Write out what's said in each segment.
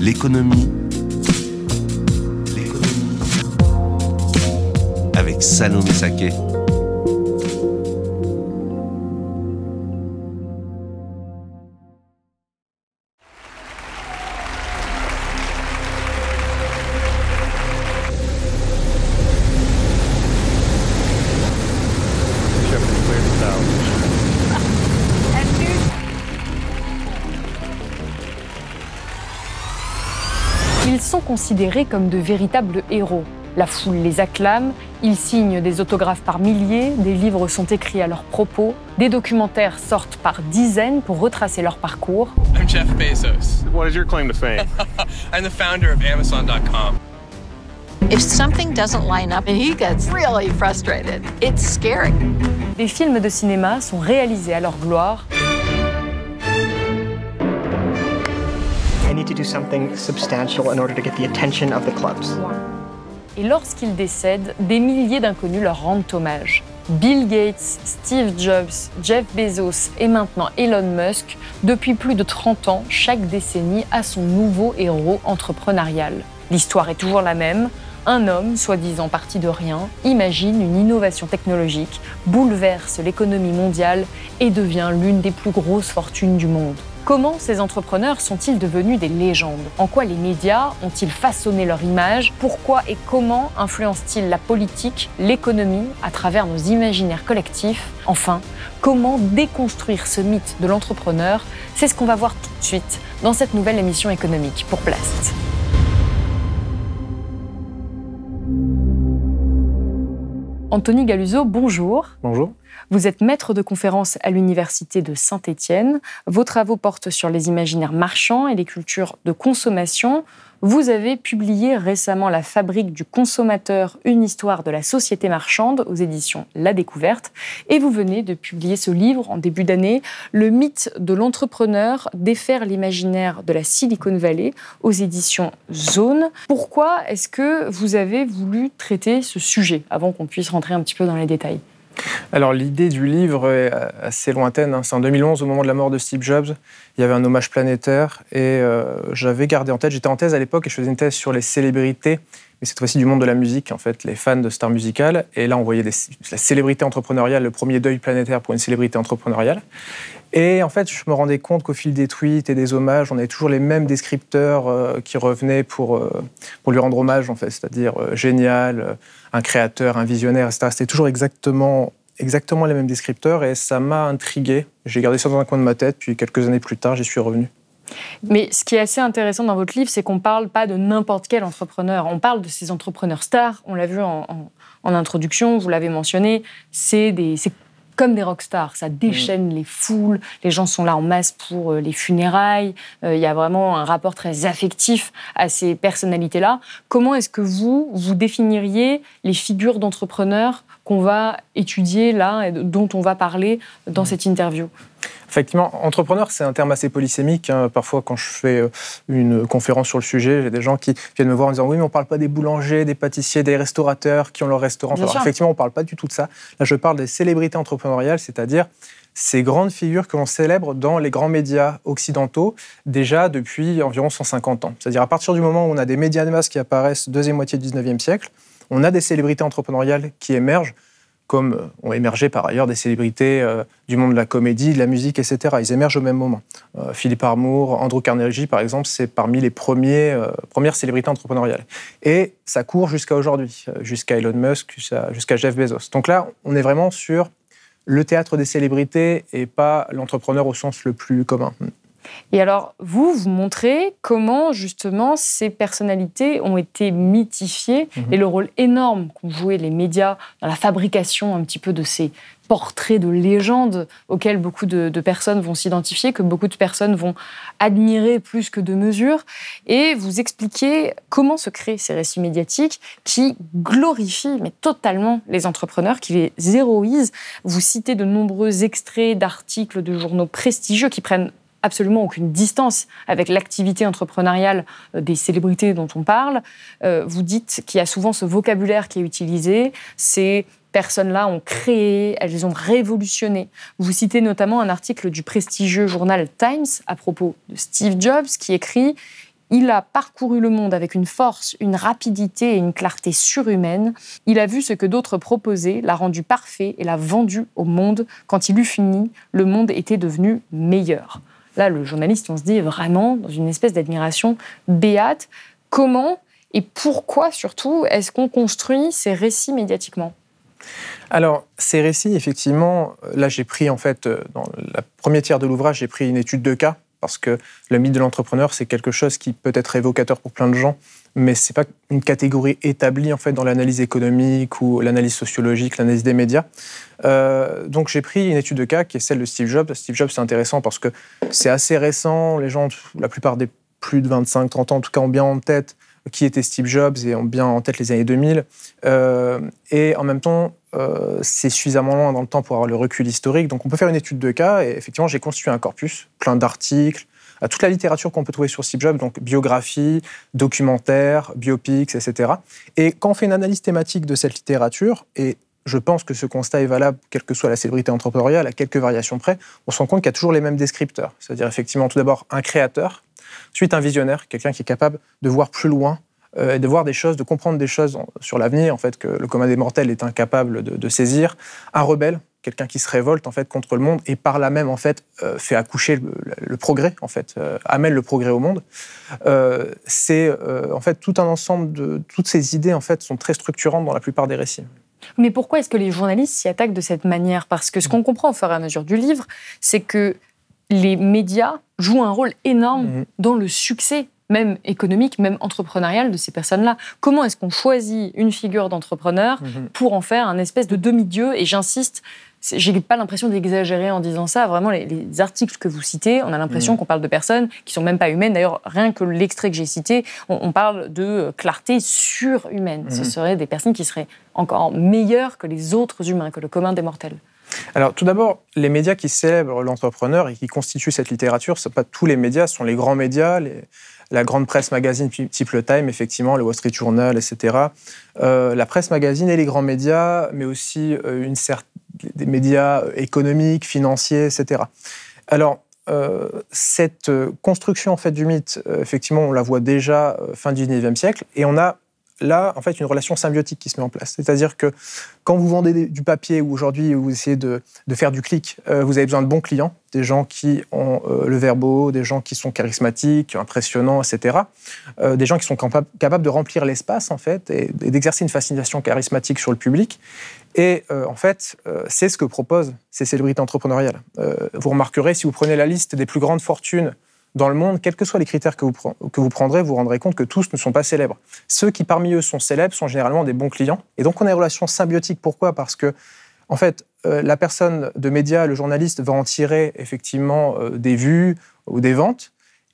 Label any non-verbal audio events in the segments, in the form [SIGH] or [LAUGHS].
L'économie. L'économie. Avec Salomé Saké. Considérés comme de véritables héros. La foule les acclame, ils signent des autographes par milliers, des livres sont écrits à leur propos, des documentaires sortent par dizaines pour retracer leur parcours. I'm Jeff Bezos. What is your claim to fame? [LAUGHS] I'm the founder of Amazon.com. If something doesn't line up and he gets really frustrated, it's scary. Les films de cinéma sont réalisés à leur gloire. Need to do something substantial in order to get the attention of the clubs. Et lorsqu'ils décèdent, des milliers d'inconnus leur rendent hommage. Bill Gates, Steve Jobs, Jeff Bezos et maintenant Elon Musk, depuis plus de 30 ans, chaque décennie a son nouveau héros entrepreneurial. L'histoire est toujours la même. Un homme, soi-disant parti de rien, imagine une innovation technologique, bouleverse l'économie mondiale et devient l'une des plus grosses fortunes du monde. Comment ces entrepreneurs sont-ils devenus des légendes? En quoi les médias ont-ils façonné leur image? Pourquoi et comment influencent-ils la politique, l'économie à travers nos imaginaires collectifs? Enfin, comment déconstruire ce mythe de l'entrepreneur? C'est ce qu'on va voir tout de suite dans cette nouvelle émission économique pour Blast. Anthony Galuso, bonjour. Bonjour. Vous êtes maître de conférence à l'Université de Saint-Étienne. Vos travaux portent sur les imaginaires marchands et les cultures de consommation. Vous avez publié récemment La fabrique du consommateur, une histoire de la société marchande aux éditions La Découverte. Et vous venez de publier ce livre en début d'année, Le mythe de l'entrepreneur, défaire l'imaginaire de la Silicon Valley aux éditions Zone. Pourquoi est-ce que vous avez voulu traiter ce sujet avant qu'on puisse rentrer un petit peu dans les détails? Alors l'idée du livre est assez lointaine. hein. C'est en 2011, au moment de la mort de Steve Jobs. Il y avait un hommage planétaire et euh, j'avais gardé en tête, j'étais en thèse à l'époque et je faisais une thèse sur les célébrités, mais cette fois-ci du monde de la musique, en fait, les fans de stars musicales. Et là, on voyait la célébrité entrepreneuriale, le premier deuil planétaire pour une célébrité entrepreneuriale. Et en fait, je me rendais compte qu'au fil des tweets et des hommages, on avait toujours les mêmes descripteurs euh, qui revenaient pour, euh, pour lui rendre hommage, en fait, c'est-à-dire euh, génial, un créateur, un visionnaire, etc. C'était toujours exactement, exactement les mêmes descripteurs et ça m'a intrigué. J'ai gardé ça dans un coin de ma tête, puis quelques années plus tard, j'y suis revenu. Mais ce qui est assez intéressant dans votre livre, c'est qu'on ne parle pas de n'importe quel entrepreneur. On parle de ces entrepreneurs stars. On l'a vu en, introduction, vous l'avez mentionné. C'est des- comme des rockstars. Ça déchaîne les foules. Les gens sont là en masse pour euh, les funérailles. Euh, Il y a vraiment un rapport très affectif à ces personnalités-là. Comment est-ce que vous, vous définiriez les figures d'entrepreneurs qu'on va étudier là et dont on va parler dans cette interview Effectivement, entrepreneur, c'est un terme assez polysémique. hein. Parfois, quand je fais euh, une conférence sur le sujet, j'ai des gens qui viennent me voir en disant Oui, mais on ne parle pas des boulangers, des pâtissiers, des restaurateurs qui ont leur restaurant. Alors, effectivement, on ne parle pas du tout de ça. Là, je parle des célébrités entrepreneuriales, c'est-à-dire ces grandes figures que l'on célèbre dans les grands médias occidentaux déjà depuis environ 150 ans. C'est-à-dire à partir du moment où on a des médias de masse qui apparaissent deuxième moitié du 19e siècle, on a des célébrités entrepreneuriales qui émergent comme euh, ont émergé par ailleurs des célébrités euh, du monde de la comédie, de la musique, etc. Ils émergent au même moment. Euh, Philippe Armour, Andrew Carnegie, par exemple, c'est parmi les premiers, premières célébrités entrepreneuriales. Et ça court jusqu'à aujourd'hui, jusqu'à Elon Musk, jusqu'à Jeff Bezos. Donc là, on est vraiment sur le théâtre des célébrités et pas l'entrepreneur au sens le plus commun. Et alors, vous, vous montrez comment justement ces personnalités ont été mythifiées Mhm. et le rôle énorme qu'ont joué les médias dans la fabrication un petit peu de ces portraits de légendes auxquels beaucoup de, de personnes vont s'identifier, que beaucoup de personnes vont admirer plus que de mesure. Et vous expliquez comment se créent ces récits médiatiques qui glorifient mais totalement les entrepreneurs, qui les héroïsent. Vous citez de nombreux extraits d'articles de journaux prestigieux qui prennent absolument aucune distance avec l'activité entrepreneuriale euh, des célébrités dont on parle. Euh, vous dites qu'il y a souvent ce vocabulaire qui est utilisé. Ces personnes-là ont créé, elles ont révolutionné. Vous citez notamment un article du prestigieux journal Times à propos de Steve Jobs qui écrit il a parcouru le monde avec une force, une rapidité et une clarté surhumaines. Il a vu ce que d'autres proposaient, l'a rendu parfait et l'a vendu au monde. Quand il eut fini, le monde était devenu meilleur. Là, le journaliste, on se dit vraiment dans une espèce d'admiration béate. Comment et pourquoi surtout est-ce qu'on construit ces récits médiatiquement? Alors, ces récits, effectivement, là, j'ai pris, en fait, euh, dans la première tiers de l'ouvrage, j'ai pris une étude de cas, parce que le mythe de l'entrepreneur, c'est quelque chose qui peut être évocateur pour plein de gens, mais c'est pas une catégorie établie, en fait, dans l'analyse économique ou l'analyse sociologique, l'analyse des médias. Euh, donc, j'ai pris une étude de cas qui est celle de Steve Jobs. Steve Jobs, c'est intéressant parce que c'est assez récent. Les gens, la plupart des plus de 25, 30 ans, en tout cas, ont bien en tête qui était Steve Jobs et ont bien en tête les années 2000. Euh, et en même temps, euh, c'est suffisamment loin dans le temps pour avoir le recul historique. Donc on peut faire une étude de cas et effectivement, j'ai constitué un corpus, plein d'articles, à toute la littérature qu'on peut trouver sur Steve Jobs, donc biographie, documentaires, biopics, etc. Et quand on fait une analyse thématique de cette littérature, et je pense que ce constat est valable, quelle que soit la célébrité entrepreneuriale, à quelques variations près, on se rend compte qu'il y a toujours les mêmes descripteurs. C'est-à-dire effectivement, tout d'abord, un créateur, ensuite un visionnaire, quelqu'un qui est capable de voir plus loin, euh, et de voir des choses, de comprendre des choses sur l'avenir, en fait, que le commun des mortels est incapable de saisir. Un rebelle, quelqu'un qui se révolte en fait contre le monde et par là même en fait euh, fait accoucher le, le progrès en fait, euh, amène le progrès au monde. Euh, c'est en fait tout un ensemble de toutes ces idées en fait sont très structurantes dans la plupart des récits. Mais pourquoi est-ce que les journalistes s'y attaquent de cette manière? Parce que ce qu'on comprend au fur et à mesure du livre, c'est que les médias jouent un rôle énorme Mhm. dans le succès, même économique, même entrepreneurial de ces personnes-là. Comment est-ce qu'on choisit une figure d'entrepreneur pour en faire un espèce de demi-dieu Et j'insiste, j'ai pas l'impression d'exagérer en disant ça. Vraiment, les, les articles que vous citez, on a l'impression Mhm. qu'on parle de personnes qui sont même pas humaines. D'ailleurs, rien que l'extrait que j'ai cité, on, on parle de clarté surhumaine. Ce Mhm. seraient des personnes qui seraient encore meilleures que les autres humains, que le commun des mortels. Alors tout d'abord, les médias qui célèbrent l'entrepreneur et qui constituent cette littérature, ce pas tous les médias, ce sont les grands médias, la grande presse magazine type le Time, effectivement, le Wall Street Journal, etc. Euh, la presse magazine et les grands médias, mais aussi euh, une des médias euh, économiques, financiers, etc. Alors, cette construction en fait du mythe, effectivement, on la voit déjà fin du 19e siècle, et on a là en fait une relation symbiotique qui se met en place. C'est-à-dire que quand vous vendez du papier ou aujourd'hui vous essayez de, faire du clic, euh, vous avez besoin de bons clients, des gens qui ont euh, le verbo, des gens qui sont charismatiques, impressionnants, etc. Euh, des gens qui sont capables de remplir l'espace en fait et, d'exercer une fascination charismatique sur le public. Et euh, en fait, c'est ce que proposent ces célébrités entrepreneuriales. Vous remarquerez, si vous prenez la liste des plus grandes fortunes dans le monde, quels que soient les critères que vous, que vous prendrez, vous vous rendrez compte que tous ne sont pas célèbres. Ceux qui parmi eux sont célèbres sont généralement des bons clients. Et donc on a une relation symbiotique. Pourquoi? Parce que, en fait, euh, la personne de médias, le journaliste, va en tirer effectivement euh, des vues ou des ventes.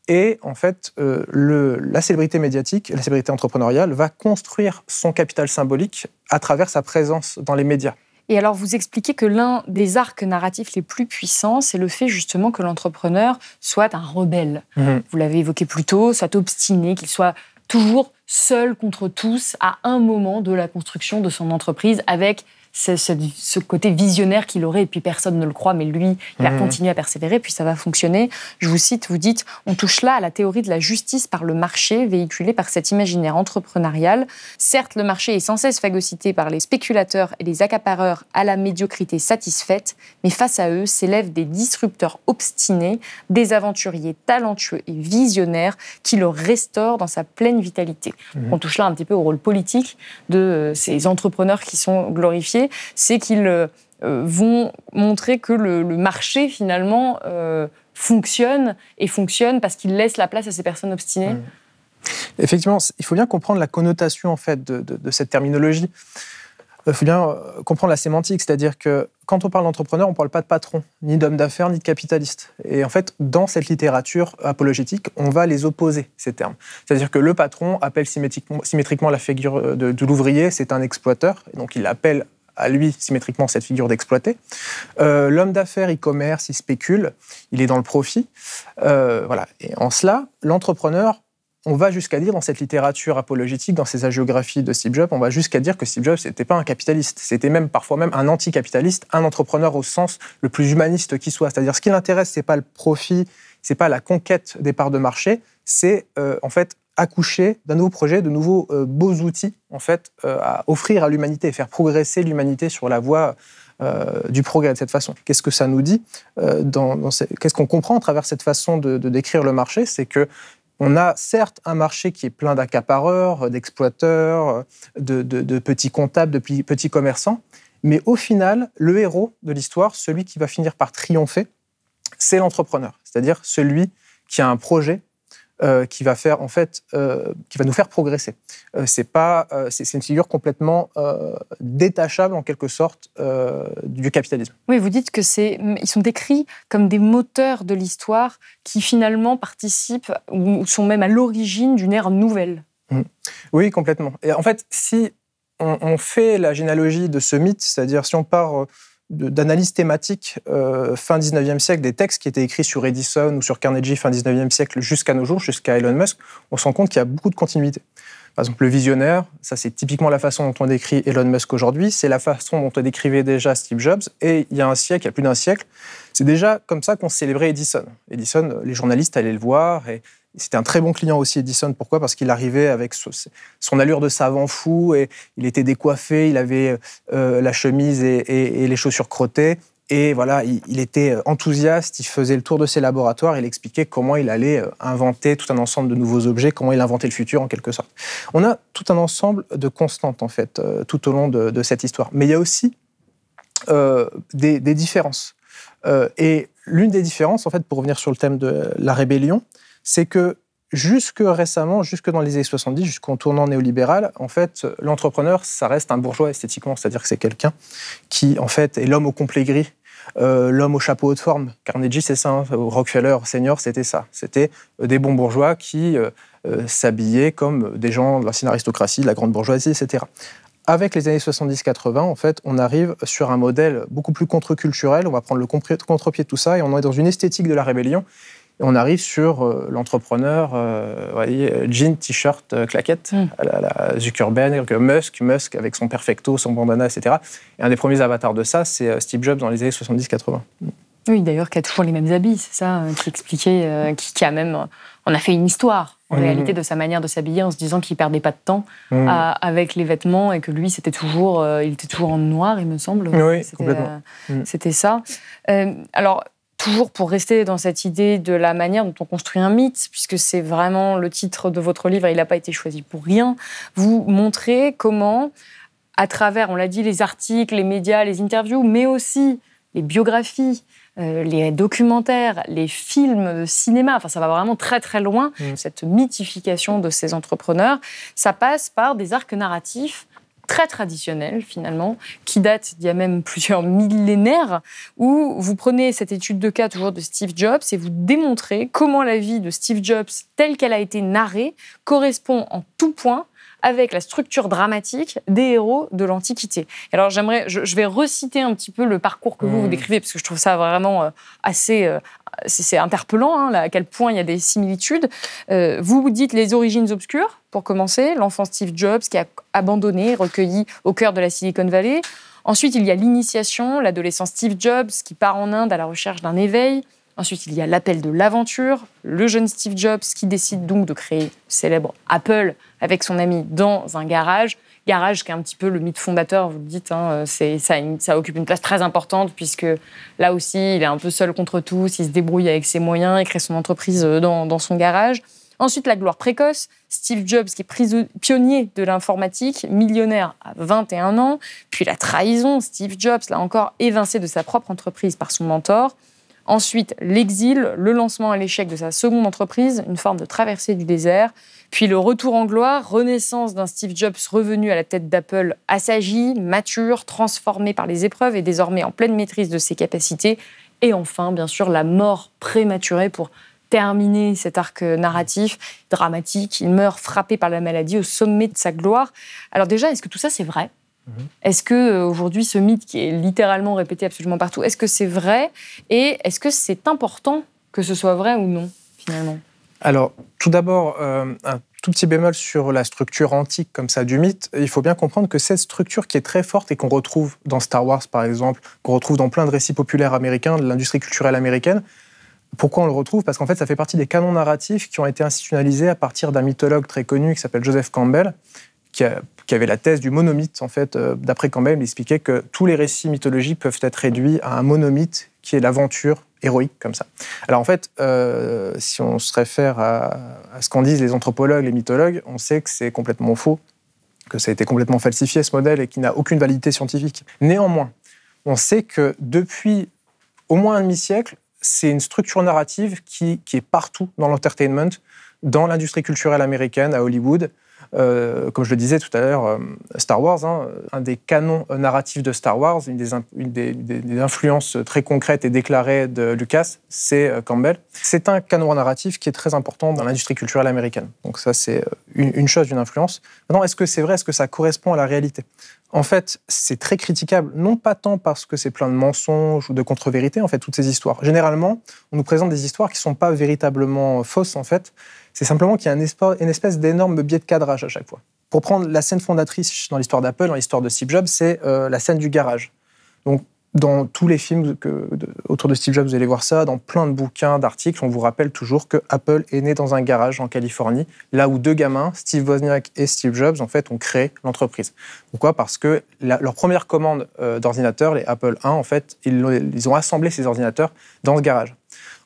Et en fait, euh, la célébrité médiatique, la célébrité entrepreneuriale va construire son capital symbolique à travers sa présence dans les médias. Et alors, vous expliquez que l'un des arcs narratifs les plus puissants, c'est le fait justement que l'entrepreneur soit un rebelle. Vous l'avez évoqué plus tôt, soit obstiné, qu'il soit toujours seul contre tous à un moment de la construction de son entreprise avec ce, ce- ce côté visionnaire qu'il aurait, et puis personne ne le croit, mais lui, il va Mhm. continuer à persévérer, puis ça va fonctionner. Je vous cite, vous dites, on touche là à la théorie de la justice par le marché, véhiculée par cet imaginaire entrepreneurial. Certes, le marché est sans cesse phagocyté par les spéculateurs et les accapareurs à la médiocrité satisfaite, mais face à eux s'élèvent des disrupteurs obstinés, des aventuriers talentueux et visionnaires qui le restaurent dans sa pleine vitalité. Mhm. On touche là un petit peu au rôle politique de euh, ces entrepreneurs qui sont glorifiés, c'est qu'ils euh, vont montrer que le, marché finalement euh, fonctionne et fonctionne parce qu'il laisse la place à ces personnes obstinées. Mm. Effectivement, il faut bien comprendre la connotation en fait de, cette terminologie. Il faut bien euh, comprendre la sémantique, c'est-à-dire que quand on parle d'entrepreneur, on ne parle pas de patron, ni d'homme d'affaires, ni de capitaliste. Et en fait, dans cette littérature apologétique, on va les opposer, ces termes. C'est-à-dire que le patron appelle symétriquement, la figure de, l'ouvrier, c'est un exploiteur, donc il appelle à lui symétriquement cette figure d'exploité. Euh, l'homme d'affaires, il commerce, il spécule, il est dans le profit. voilà. Et en cela, l'entrepreneur on va jusqu'à dire dans cette littérature apologétique, dans ces hagiographies de Steve Jobs, on va jusqu'à dire que Steve Jobs n'était pas un capitaliste, c'était même parfois même un anticapitaliste, un entrepreneur au sens le plus humaniste qui soit. C'est-à-dire ce qui l'intéresse, c'est pas le profit, c'est pas la conquête des parts de marché, c'est euh, en fait accoucher d'un nouveau projet, de nouveaux euh, beaux outils en fait euh, à offrir à l'humanité et faire progresser l'humanité sur la voie du progrès de cette façon. Qu'est-ce que ça nous dit Qu'est-ce qu'on comprend à travers cette façon de, de décrire le marché? C'est que on a certes un marché qui est plein d'accapareurs, d'exploiteurs, de, petits comptables, de petits commerçants, mais au final, le héros de l'histoire, celui qui va finir par triompher, c'est l'entrepreneur, c'est-à-dire celui qui a un projet euh, qui va faire en fait, euh, qui va nous faire progresser. Euh, c'est pas, c'est une figure complètement détachable en quelque sorte du capitalisme. Oui, vous dites que c'est, ils sont décrits comme des moteurs de l'histoire qui finalement participent ou sont même à l'origine d'une ère nouvelle. Mmh. Oui, complètement. Et en fait, si on, on fait la généalogie de ce mythe, c'est-à-dire si on part d'analyse thématique euh, fin 19e siècle, des textes qui étaient écrits sur Edison ou sur Carnegie fin 19e siècle jusqu'à nos jours, jusqu'à Elon Musk, on se rend compte qu'il y a beaucoup de continuité. Par exemple, le visionnaire, ça c'est typiquement la façon dont on décrit Elon Musk aujourd'hui, c'est la façon dont on décrivait déjà Steve Jobs, et il y a un siècle, il y a plus d'un siècle, c'est déjà comme ça qu'on célébrait Edison. Edison, les journalistes allaient le voir, et c'était un très bon client aussi, Edison. Pourquoi? Parce qu'il arrivait avec son allure de savant fou et il était décoiffé, il avait euh, la chemise et, les chaussures crottées. Et voilà, il, était enthousiaste, il faisait le tour de ses laboratoires, il expliquait comment il allait euh, inventer tout un ensemble de nouveaux objets, comment il inventait le futur en quelque sorte. On a tout un ensemble de constantes en fait euh, tout au long de, cette histoire. Mais il y a aussi des, différences. et l'une des différences, en fait, pour revenir sur le thème de la rébellion, c'est que jusque récemment, jusque dans les années 70, jusqu'en tournant néolibéral, en fait, l'entrepreneur, ça reste un bourgeois esthétiquement, c'est-à-dire que c'est quelqu'un qui, en fait, est l'homme au complet gris, euh, l'homme au chapeau haute forme. Carnegie, c'est ça. Hein. Rockefeller senior, c'était ça. C'était euh, des bons bourgeois qui euh, s'habillaient comme des gens de l'ancienne aristocratie, de la grande bourgeoisie, etc. Avec les années 70-80, en fait, on arrive sur un modèle beaucoup plus contre-culturel. On va prendre le contre-pied de tout ça et on est dans une esthétique de la rébellion on arrive sur euh, l'entrepreneur, euh, voyez, jean, t-shirt, euh, claquette, mm. à la, Zuckerberg, Musk, Musk avec son perfecto, son bandana, etc. Et un des premiers avatars de ça, c'est Steve Jobs dans les années 70-80. Oui, d'ailleurs, qui a toujours les mêmes habits, c'est ça, qui expliquait, qui, a même, on a fait une histoire en mm. réalité de sa manière de s'habiller en se disant qu'il perdait pas de temps mm. avec les vêtements et que lui, c'était toujours, il était toujours en noir, il me semble. Oui, complètement. C'était ça. alors, toujours pour rester dans cette idée de la manière dont on construit un mythe, puisque c'est vraiment le titre de votre livre, il n'a pas été choisi pour rien, vous montrez comment, à travers, on l'a dit, les articles, les médias, les interviews, mais aussi les biographies, euh, les documentaires, les films de cinéma, enfin ça va vraiment très très loin, mm. cette mythification de ces entrepreneurs, ça passe par des arcs narratifs très traditionnel finalement, qui date d'il y a même [LAUGHS] plusieurs millénaires, où vous prenez cette étude de cas toujours de Steve Jobs et vous démontrez comment la vie de Steve Jobs, telle qu'elle a été narrée, correspond en tout point avec la structure dramatique des héros de l'Antiquité. Alors j'aimerais, je, vais reciter un petit peu le parcours que vous, vous mmh. décrivez, parce que je trouve ça vraiment euh, assez euh, c'est interpellant hein, à quel point il y a des similitudes. Euh, vous vous dites les origines obscures, pour commencer, l'enfant Steve Jobs qui a abandonné, recueilli au cœur de la Silicon Valley. Ensuite, il y a l'initiation, l'adolescent Steve Jobs qui part en Inde à la recherche d'un éveil. Ensuite, il y a l'appel de l'aventure, le jeune Steve Jobs qui décide donc de créer le célèbre Apple avec son ami dans un garage. Garage qui est un petit peu le mythe fondateur, vous le dites, hein, ça, occupe une place très importante puisque là aussi, il est un peu seul contre tous, il se débrouille avec ses moyens, il crée son entreprise euh, dans, dans son garage. Ensuite, la gloire précoce, Steve Jobs qui est pionnier de l'informatique, millionnaire à 21 ans. Puis la trahison, Steve Jobs, là encore, évincé de sa propre entreprise par son mentor. Ensuite, l'exil, le lancement à l'échec de sa seconde entreprise, une forme de traversée du désert. Puis le retour en gloire, renaissance d'un Steve Jobs revenu à la tête d'Apple, assagi, mature, transformé par les épreuves et désormais en pleine maîtrise de ses capacités. Et enfin, bien sûr, la mort prématurée pour terminer cet arc narratif dramatique. Il meurt frappé par la maladie au sommet de sa gloire. Alors déjà, est-ce que tout ça c'est vrai? Mhm. Est-ce que euh, aujourd'hui ce mythe qui est littéralement répété absolument partout, est-ce que c'est vrai et est-ce que c'est important que ce soit vrai ou non finalement? Alors tout d'abord euh, un tout petit bémol sur la structure antique comme ça du mythe. Il faut bien comprendre que cette structure qui est très forte et qu'on retrouve dans Star Wars par exemple, qu'on retrouve dans plein de récits populaires américains, de l'industrie culturelle américaine. Pourquoi on le retrouve? Parce qu'en fait, ça fait partie des canons narratifs qui ont été institutionnalisés à partir d'un mythologue très connu qui s'appelle Joseph Campbell, qui, avait la thèse du monomythe, en fait, euh, d'après Campbell, il expliquait que tous les récits mythologiques peuvent être réduits à un monomythe qui est l'aventure héroïque, comme ça. Alors en fait, euh, si on se réfère à, ce qu'en disent les anthropologues, les mythologues, on sait que c'est complètement faux, que ça a été complètement falsifié, ce modèle, et qu'il n'a aucune validité scientifique. Néanmoins, on sait que depuis au moins un demi-siècle, c'est une structure narrative qui, qui est partout dans l'entertainment, dans l'industrie culturelle américaine, à Hollywood, euh, comme je le disais tout à l'heure, euh, Star Wars, hein, un des canons narratifs de Star Wars, une, des, influences très concrètes et déclarées de Lucas, c'est euh, Campbell. C'est un canon narratif qui est très important dans l'industrie culturelle américaine. Donc ça, c'est une, chose, une influence. Maintenant, est-ce que c'est vrai? Est-ce que ça correspond à la réalité? En fait, c'est très critiquable, non pas tant parce que c'est plein de mensonges ou de contre-vérités, en fait, toutes ces histoires. Généralement, on nous présente des histoires qui ne sont pas véritablement fausses, en fait, c'est simplement qu'il y a une espèce d'énorme biais de cadrage à chaque fois. Pour prendre la scène fondatrice dans l'histoire d'Apple, dans l'histoire de Steve Jobs, c'est euh, la scène du garage. Donc, dans tous les films autour de Steve Jobs, vous allez voir ça, dans plein de bouquins, d'articles, on vous rappelle toujours que Apple est né dans un garage en Californie, là où deux gamins, Steve Wozniak et Steve Jobs, en fait, ont créé l'entreprise. Pourquoi? Parce que leur première commande euh, d'ordinateur, les Apple I, en fait, ils, ont assemblé ces ordinateurs dans ce garage.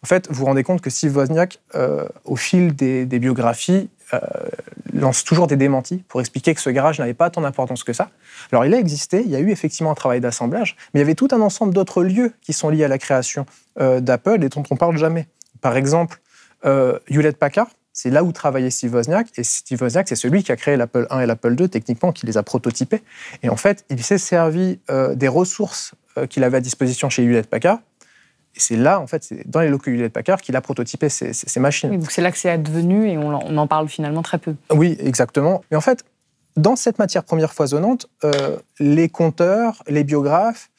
En fait, vous vous rendez compte que Steve Wozniak, euh, au fil des, biographies, euh, lance toujours des démentis pour expliquer que ce garage n'avait pas tant d'importance que ça. Alors, il a existé, il y a eu effectivement un travail d'assemblage, mais il y avait tout un ensemble d'autres lieux qui sont liés à la création euh, d'Apple et dont on ne parle jamais. Par exemple, Hewlett Packard, c'est là où travaillait Steve Wozniak, et Steve Wozniak, c'est celui qui a créé l'Apple 1 et l'Apple 2, techniquement, qui les a prototypés. Et en fait, il s'est servi des ressources qu'il avait à disposition chez Hewlett Packard et c'est là, en fait, c'est dans les locaux Hewlett Packard qu'il a prototypé ces, machines. donc c'est là que c'est advenu et on, en parle finalement très peu. Oui, exactement. Mais en fait, dans cette matière première foisonnante, euh, les conteurs, les biographes,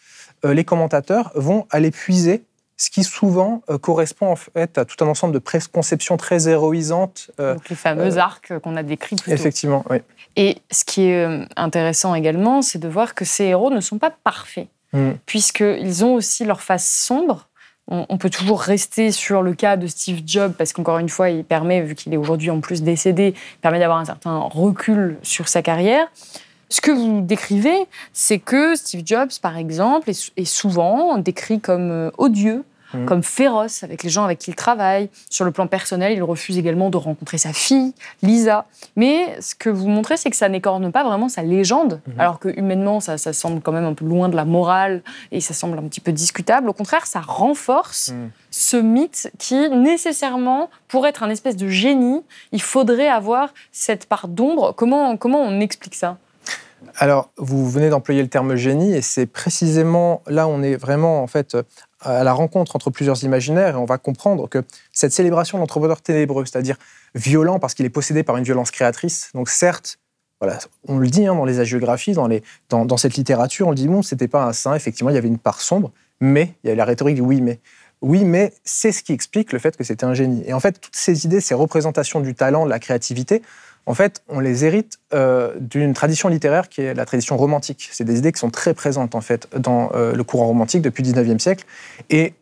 euh, les commentateurs vont aller puiser ce qui souvent euh, correspond en fait à tout un ensemble de préconceptions très héroïsantes. Donc les fameux arcs qu'on a décrits plus tôt. Effectivement, oui. Et ce qui est intéressant également, c'est de voir que ces héros ne sont pas parfaits, mm. puisqu'ils ont aussi leur face sombre, on, peut toujours rester sur le cas de Steve Jobs parce qu'encore une fois, il permet, vu qu'il est aujourd'hui en plus décédé, permet d'avoir un certain recul sur sa carrière. Ce que vous décrivez, c'est que Steve Jobs, par exemple, est souvent décrit comme euh, odieux, Mm. comme féroce avec les gens avec qui il travaille. Sur le plan personnel, il refuse également de rencontrer sa fille, Lisa. Mais ce que vous montrez, c'est que ça n'écorne pas vraiment sa légende, mm-hmm. alors que humainement, ça, semble quand même un peu loin de la morale et ça semble un petit peu discutable. Au contraire, ça renforce mm. ce mythe qui, nécessairement, pour être un espèce de génie, il faudrait avoir cette part d'ombre. Comment, comment on explique ça? Alors, vous venez d'employer le terme génie, et c'est précisément là où on est vraiment en fait à la rencontre entre plusieurs imaginaires et on va comprendre que cette célébration de l'entrepreneur ténébreux, c'est-à-dire violent parce qu'il est possédé par une violence créatrice, donc certes, voilà, on le dit hein, dans les hagiographies, dans, les, dans, cette littérature, on le dit, bon, c'était pas un saint, effectivement, il y avait une part sombre, mais il y avait la rhétorique du oui, mais. Oui, mais c'est ce qui explique le fait que c'était un génie. Et en fait, toutes ces idées, ces représentations du talent, de la créativité, en fait, on les hérite euh, d'une tradition littéraire qui est la tradition romantique. C'est des idées qui sont très présentes, en fait, dans euh, le courant romantique depuis le 19e siècle. Et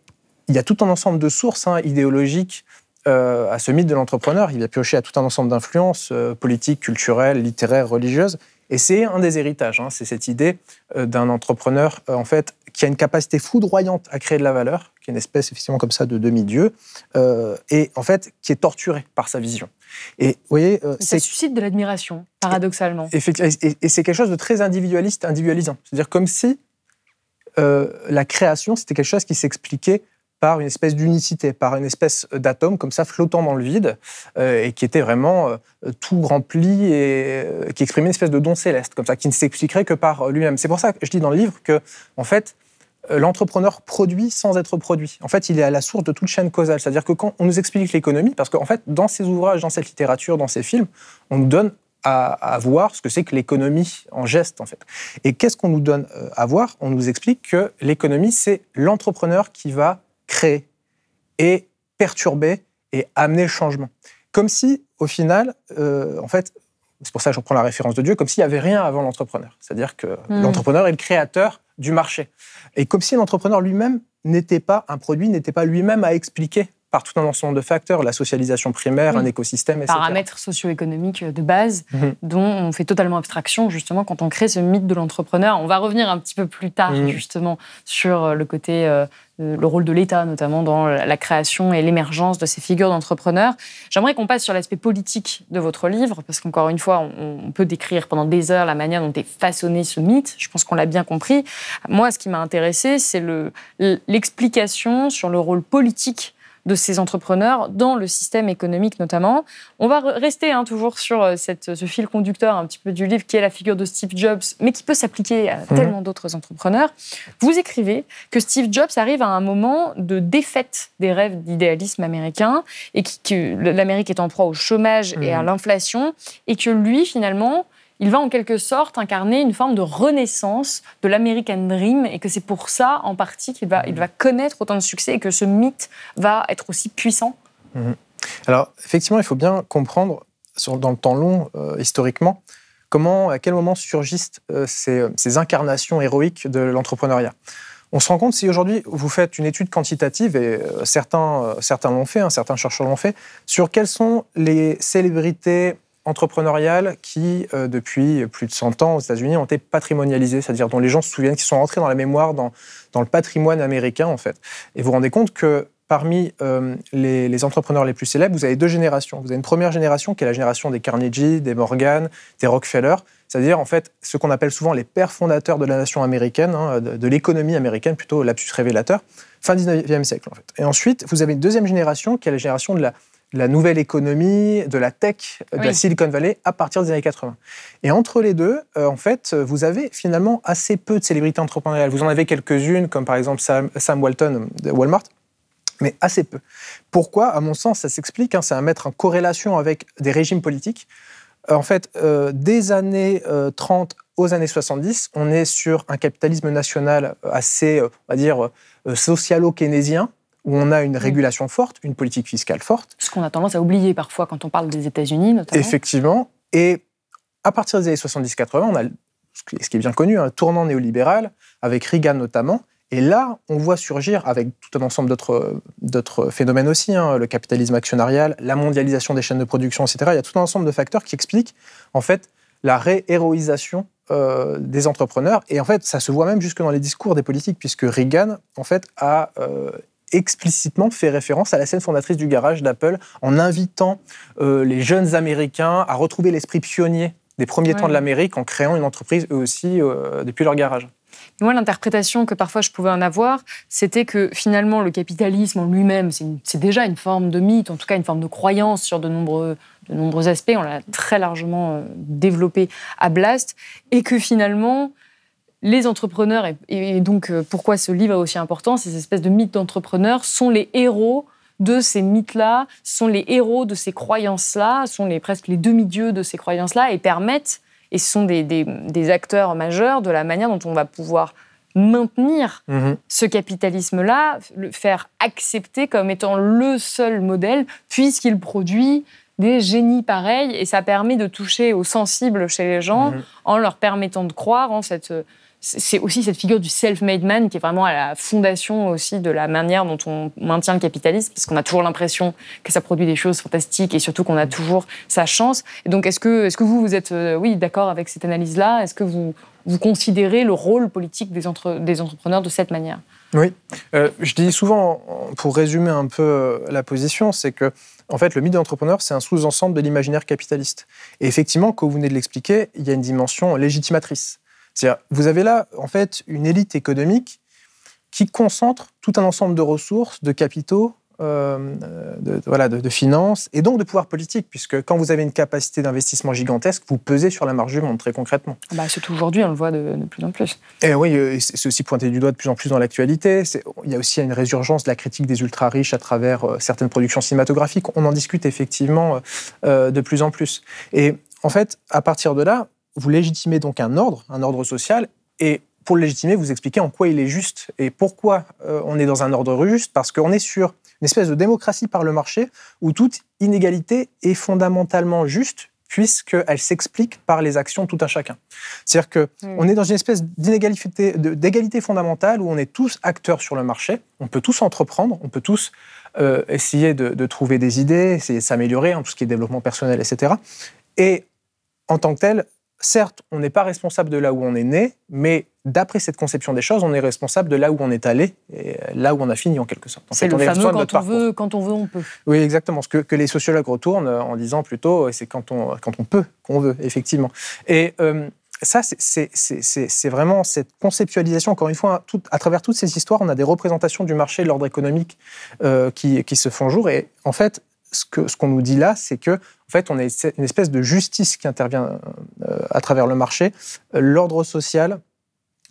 il y a tout un ensemble de sources hein, idéologiques euh, à ce mythe de l'entrepreneur. Il a pioché à tout un ensemble d'influences politiques, culturelles, littéraires, religieuses. Et c'est un des héritages. Hein. c'est cette idée d'un entrepreneur, en fait, qui a une capacité foudroyante à créer de la valeur, qui est une espèce effectivement comme ça de demi-dieu, et en fait qui est torturé par sa vision. Et vous voyez, euh, ça suscite de l'admiration, paradoxalement. Et, et, c'est quelque chose de très individualiste, individualisant. C'est-à-dire comme si euh, la création, c'était quelque chose qui s'expliquait par une espèce d'unicité, par une espèce d'atome comme ça flottant dans le vide euh, et qui était vraiment euh, tout rempli et euh, qui exprimait une espèce de don céleste comme ça, qui ne s'expliquerait que par lui-même. C'est pour ça que je dis dans le livre que, en fait, l'entrepreneur produit sans être produit. En fait, il est à la source de toute chaîne causale. C'est-à-dire que quand on nous explique l'économie, parce qu'en fait, dans ces ouvrages, dans cette littérature, dans ces films, on nous donne à, à voir ce que c'est que l'économie en geste, en fait. Et qu'est-ce qu'on nous donne à voir? On nous explique que l'économie, c'est l'entrepreneur qui va créer et perturber et amener le changement. Comme si, au final, euh, en fait, c'est pour ça que je reprends la référence de Dieu, comme s'il n'y avait rien avant l'entrepreneur. C'est-à-dire que Mm. l'entrepreneur est le créateur du marché. Et comme si l'entrepreneur lui-même n'était pas un produit, n'était pas lui-même à expliquer par tout un ensemble de facteurs, la socialisation primaire, Oui. un écosystème, etc. paramètres socio-économiques de base Mhm. dont on fait totalement abstraction justement quand on crée ce mythe de l'entrepreneur. On va revenir un petit peu plus tard Mhm. justement sur euh, le côté, euh, euh, le rôle de l'État notamment dans la création et l'émergence de ces figures d'entrepreneurs. J'aimerais qu'on passe sur l'aspect politique de votre livre parce qu'encore une fois, on, on peut décrire pendant des heures la manière dont est façonné ce mythe. Je pense qu'on l'a bien compris. Moi, ce qui m'a intéressé, c'est le- l'explication sur le rôle politique de ces entrepreneurs dans le système économique notamment. On va re- rester hein, toujours sur euh, cette, ce fil conducteur un petit peu du livre qui est la figure de Steve Jobs, mais qui peut s'appliquer à tellement d'autres entrepreneurs. Vous écrivez que Steve Jobs arrive à un moment de défaite des rêves d'idéalisme américain et que l'Amérique est en proie au chômage et à Mhm. l'inflation et que lui finalement il va en quelque sorte incarner une forme de renaissance de l'American Dream et que c'est pour ça en partie qu'il va, il va connaître autant de succès et que ce mythe va être aussi puissant. Alors, effectivement, il faut bien comprendre, dans le temps long, euh, historiquement, comment, à quel moment surgissent euh, ces, ces incarnations héroïques de l'entrepreneuriat. On se rend compte, si aujourd'hui vous faites une étude quantitative, et euh, certains, certains l'ont fait, hein, certains chercheurs l'ont fait, sur quelles sont les célébrités entrepreneuriales qui, euh, depuis plus de 100 ans aux États-Unis, ont été patrimonialisées, c'est-à-dire dont les gens se souviennent, qui sont rentrés dans la mémoire, dans, dans le patrimoine américain, en fait. Et vous vous rendez compte que parmi euh, les, entrepreneurs les plus célèbres, vous avez deux générations. Vous avez une première génération qui est la génération des Carnegie, des Morgan, des Rockefeller, c'est-à-dire en fait ce qu'on appelle souvent les pères fondateurs de la nation américaine, hein, de, de l'économie américaine, plutôt lapsus révélateur, fin 19e siècle en fait. Et ensuite, vous avez une deuxième génération qui est la génération de la, de la nouvelle économie, de la tech, de la. Silicon Valley à partir des années 80. Et entre les deux, euh, en fait, vous avez finalement assez peu de célébrités entrepreneuriales. Vous en avez quelques-unes, comme par exemple Sam, Sam Walton de Walmart, mais assez peu. Pourquoi À mon sens, ça s'explique, hein, c'est à mettre en corrélation avec des régimes politiques. Euh, En fait, euh, des années euh, 30 aux années 70, on est sur un capitalisme national assez, on va dire, socialo-keynésien, où on a une régulation forte, une politique fiscale forte, Ce qu'on a tendance à oublier parfois quand on parle des États-Unis notamment. Effectivement. Et à partir des années 70-80, on a ce qui est bien connu, un tournant néolibéral, avec Reagan notamment. Et là, on voit surgir, avec tout un ensemble d'autres d'autres phénomènes aussi, hein, le capitalisme actionnarial, la mondialisation des chaînes de production, etc. Il y a tout un ensemble de facteurs qui expliquent, en fait, la réhéroïsation euh, des entrepreneurs. Et en fait, ça se voit même jusque dans les discours des politiques, puisque Reagan, en fait, a euh, explicitement fait référence à la scène fondatrice du garage d'Apple en invitant euh, les jeunes Américains à retrouver l'esprit pionnier des premiers Ouais. temps de l'Amérique en créant une entreprise eux aussi euh, depuis leur garage. Moi, l'interprétation que parfois je pouvais en avoir, c'était que finalement, le capitalisme en lui-même, c'est déjà une forme de mythe, en tout cas une forme de croyance sur de nombreux, de nombreux aspects. On l'a très largement euh, développé à Blast. Et que finalement, les entrepreneurs, et, et donc euh, pourquoi ce livre est aussi important, ces espèces de mythes d'entrepreneurs sont les héros de ces mythes-là, sont les héros de ces croyances-là, sont les, presque les demi-dieux de ces croyances-là et permettent, et sont des, des- des acteurs majeurs de la manière dont on va pouvoir maintenir ce capitalisme-là, le faire accepter comme étant le seul modèle, puisqu'il produit des génies pareils, et ça permet de toucher au sensible chez les gens Mhm. en leur permettant de croire en cette... C'est aussi cette figure du self-made man qui est vraiment à la fondation aussi de la manière dont on maintient le capitalisme, parce qu'on a toujours l'impression que ça produit des choses fantastiques et surtout qu'on a toujours sa chance. Et donc, est-ce que, est que vous, vous êtes euh, oui, d'accord avec cette analyse-là? Est-ce que vous, considérez le rôle politique des, des entrepreneurs de cette manière? Oui, Euh, je dis souvent, pour résumer un peu euh, la position, c'est que en fait, le mythe de l'entrepreneur, c'est un sous-ensemble de l'imaginaire capitaliste. Et effectivement, comme vous venez de l'expliquer, il y a une dimension légitimatrice. C'est-à-dire, vous avez là, en fait, une élite économique qui concentre tout un ensemble de ressources, de capitaux, euh, de, voilà, de, finances et donc de pouvoir politique, puisque quand vous avez une capacité d'investissement gigantesque, vous pesez sur la marge du monde très concrètement. Bah, surtout aujourd'hui, on le voit de, plus en plus. Et oui, euh, c'est aussi pointé du doigt de plus en plus dans l'actualité. Il y a aussi une résurgence de la critique des ultra-riches à travers euh, certaines productions cinématographiques. On en discute effectivement de plus en plus. Et en fait, à partir de là, vous légitimez donc un ordre, un ordre social, et pour le légitimer, vous expliquez en quoi il est juste et pourquoi on est dans un ordre juste, parce qu'on est sur une espèce de démocratie par le marché où toute inégalité est fondamentalement juste puisqu'elle s'explique par les actions de tout un chacun. C'est-à-dire qu'on mm. est dans une espèce d'inégalité, d'égalité fondamentale où on est tous acteurs sur le marché, on peut tous entreprendre, on peut tous euh, essayer de, trouver des idées, essayer de s'améliorer en tout ce qui est développement personnel, etc. Et en tant que tel, certes, on n'est pas responsable de là où on est né, mais d'après cette conception des choses, on est responsable de là où on est allé et là où on a fini en quelque sorte. C'est le fameux quand on, veut, quand on veut, on peut. Oui, exactement. Ce que, les sociologues retournent en disant plutôt, c'est quand on, quand on peut qu'on veut, effectivement. Et euh, ça, c'est vraiment cette conceptualisation. Encore une fois, à travers toutes ces histoires, on a des représentations du marché, de l'ordre économique euh, qui, qui, se font jour. Et en fait, ce qu'on ce nous dit là, c'est que en fait, on a une espèce de justice qui intervient euh, à travers le marché. L'ordre social